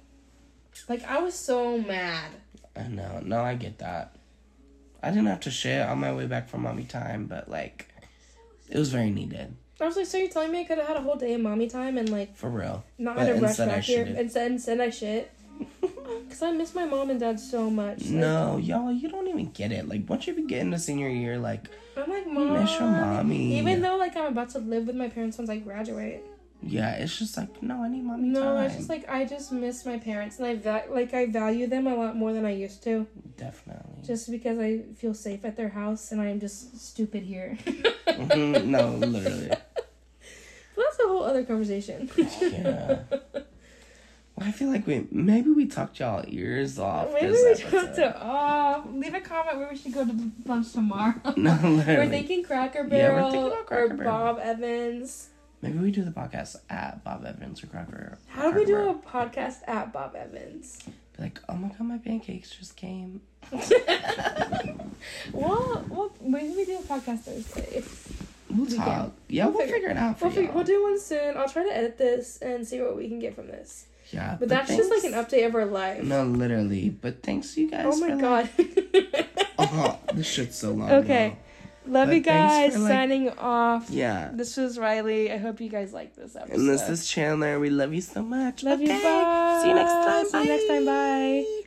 Like I was so mad. I know. No, I get that. I didn't have to shit on my way back from mommy time, but like, it was very needed I was like, so you're telling me I could have had a whole day of mommy time and like for real. not But had to rush back here shitted. instead instead I shit. <laughs> Cause I miss my mom and dad so much. Like, No, y'all, you don't even get it. Like once you begin the senior year, like I'm like mom. miss your mommy. Even though like I'm about to live with my parents once I graduate. yeah, it's just like no, I need mommy No, time. it's just like I just miss my parents and I va- like I value them a lot more than I used to. definitely. Just because I feel safe at their house and I am just stupid here. Mhm, no, literally. <laughs> But that's a whole other conversation. Yeah. <laughs> I feel like we maybe we talked y'all ears off. Maybe we talked to oh, leave a comment where we should go to lunch tomorrow. <laughs> No, literally. we're thinking Cracker Barrel Yeah, we're Barrel thinking about Cracker or Barrel. Bob Evans. Maybe we do the podcast at Bob Evans or Crocker. How do we do a podcast at Bob Evans? Be like, oh my god, my pancakes just came. <laughs> <laughs> well, well, maybe we do a podcast Thursday. We'll We talk. can. Yeah, We'll we'll, figure- figure, it out for We'll, we'll do one soon. I'll try to edit this and see what we can get from this. Yeah, But that's just like an update of our life. No, literally. But thanks you guys. oh my god. Oh, like, <laughs> oh, this shit's so long. Okay. Love But you guys. for, like- Signing off. Yeah. This was Riley. I hope you guys like this episode. And this is Chandler. We love you so much. Love you. Okay. Bye. See you next time. See you next time. Bye.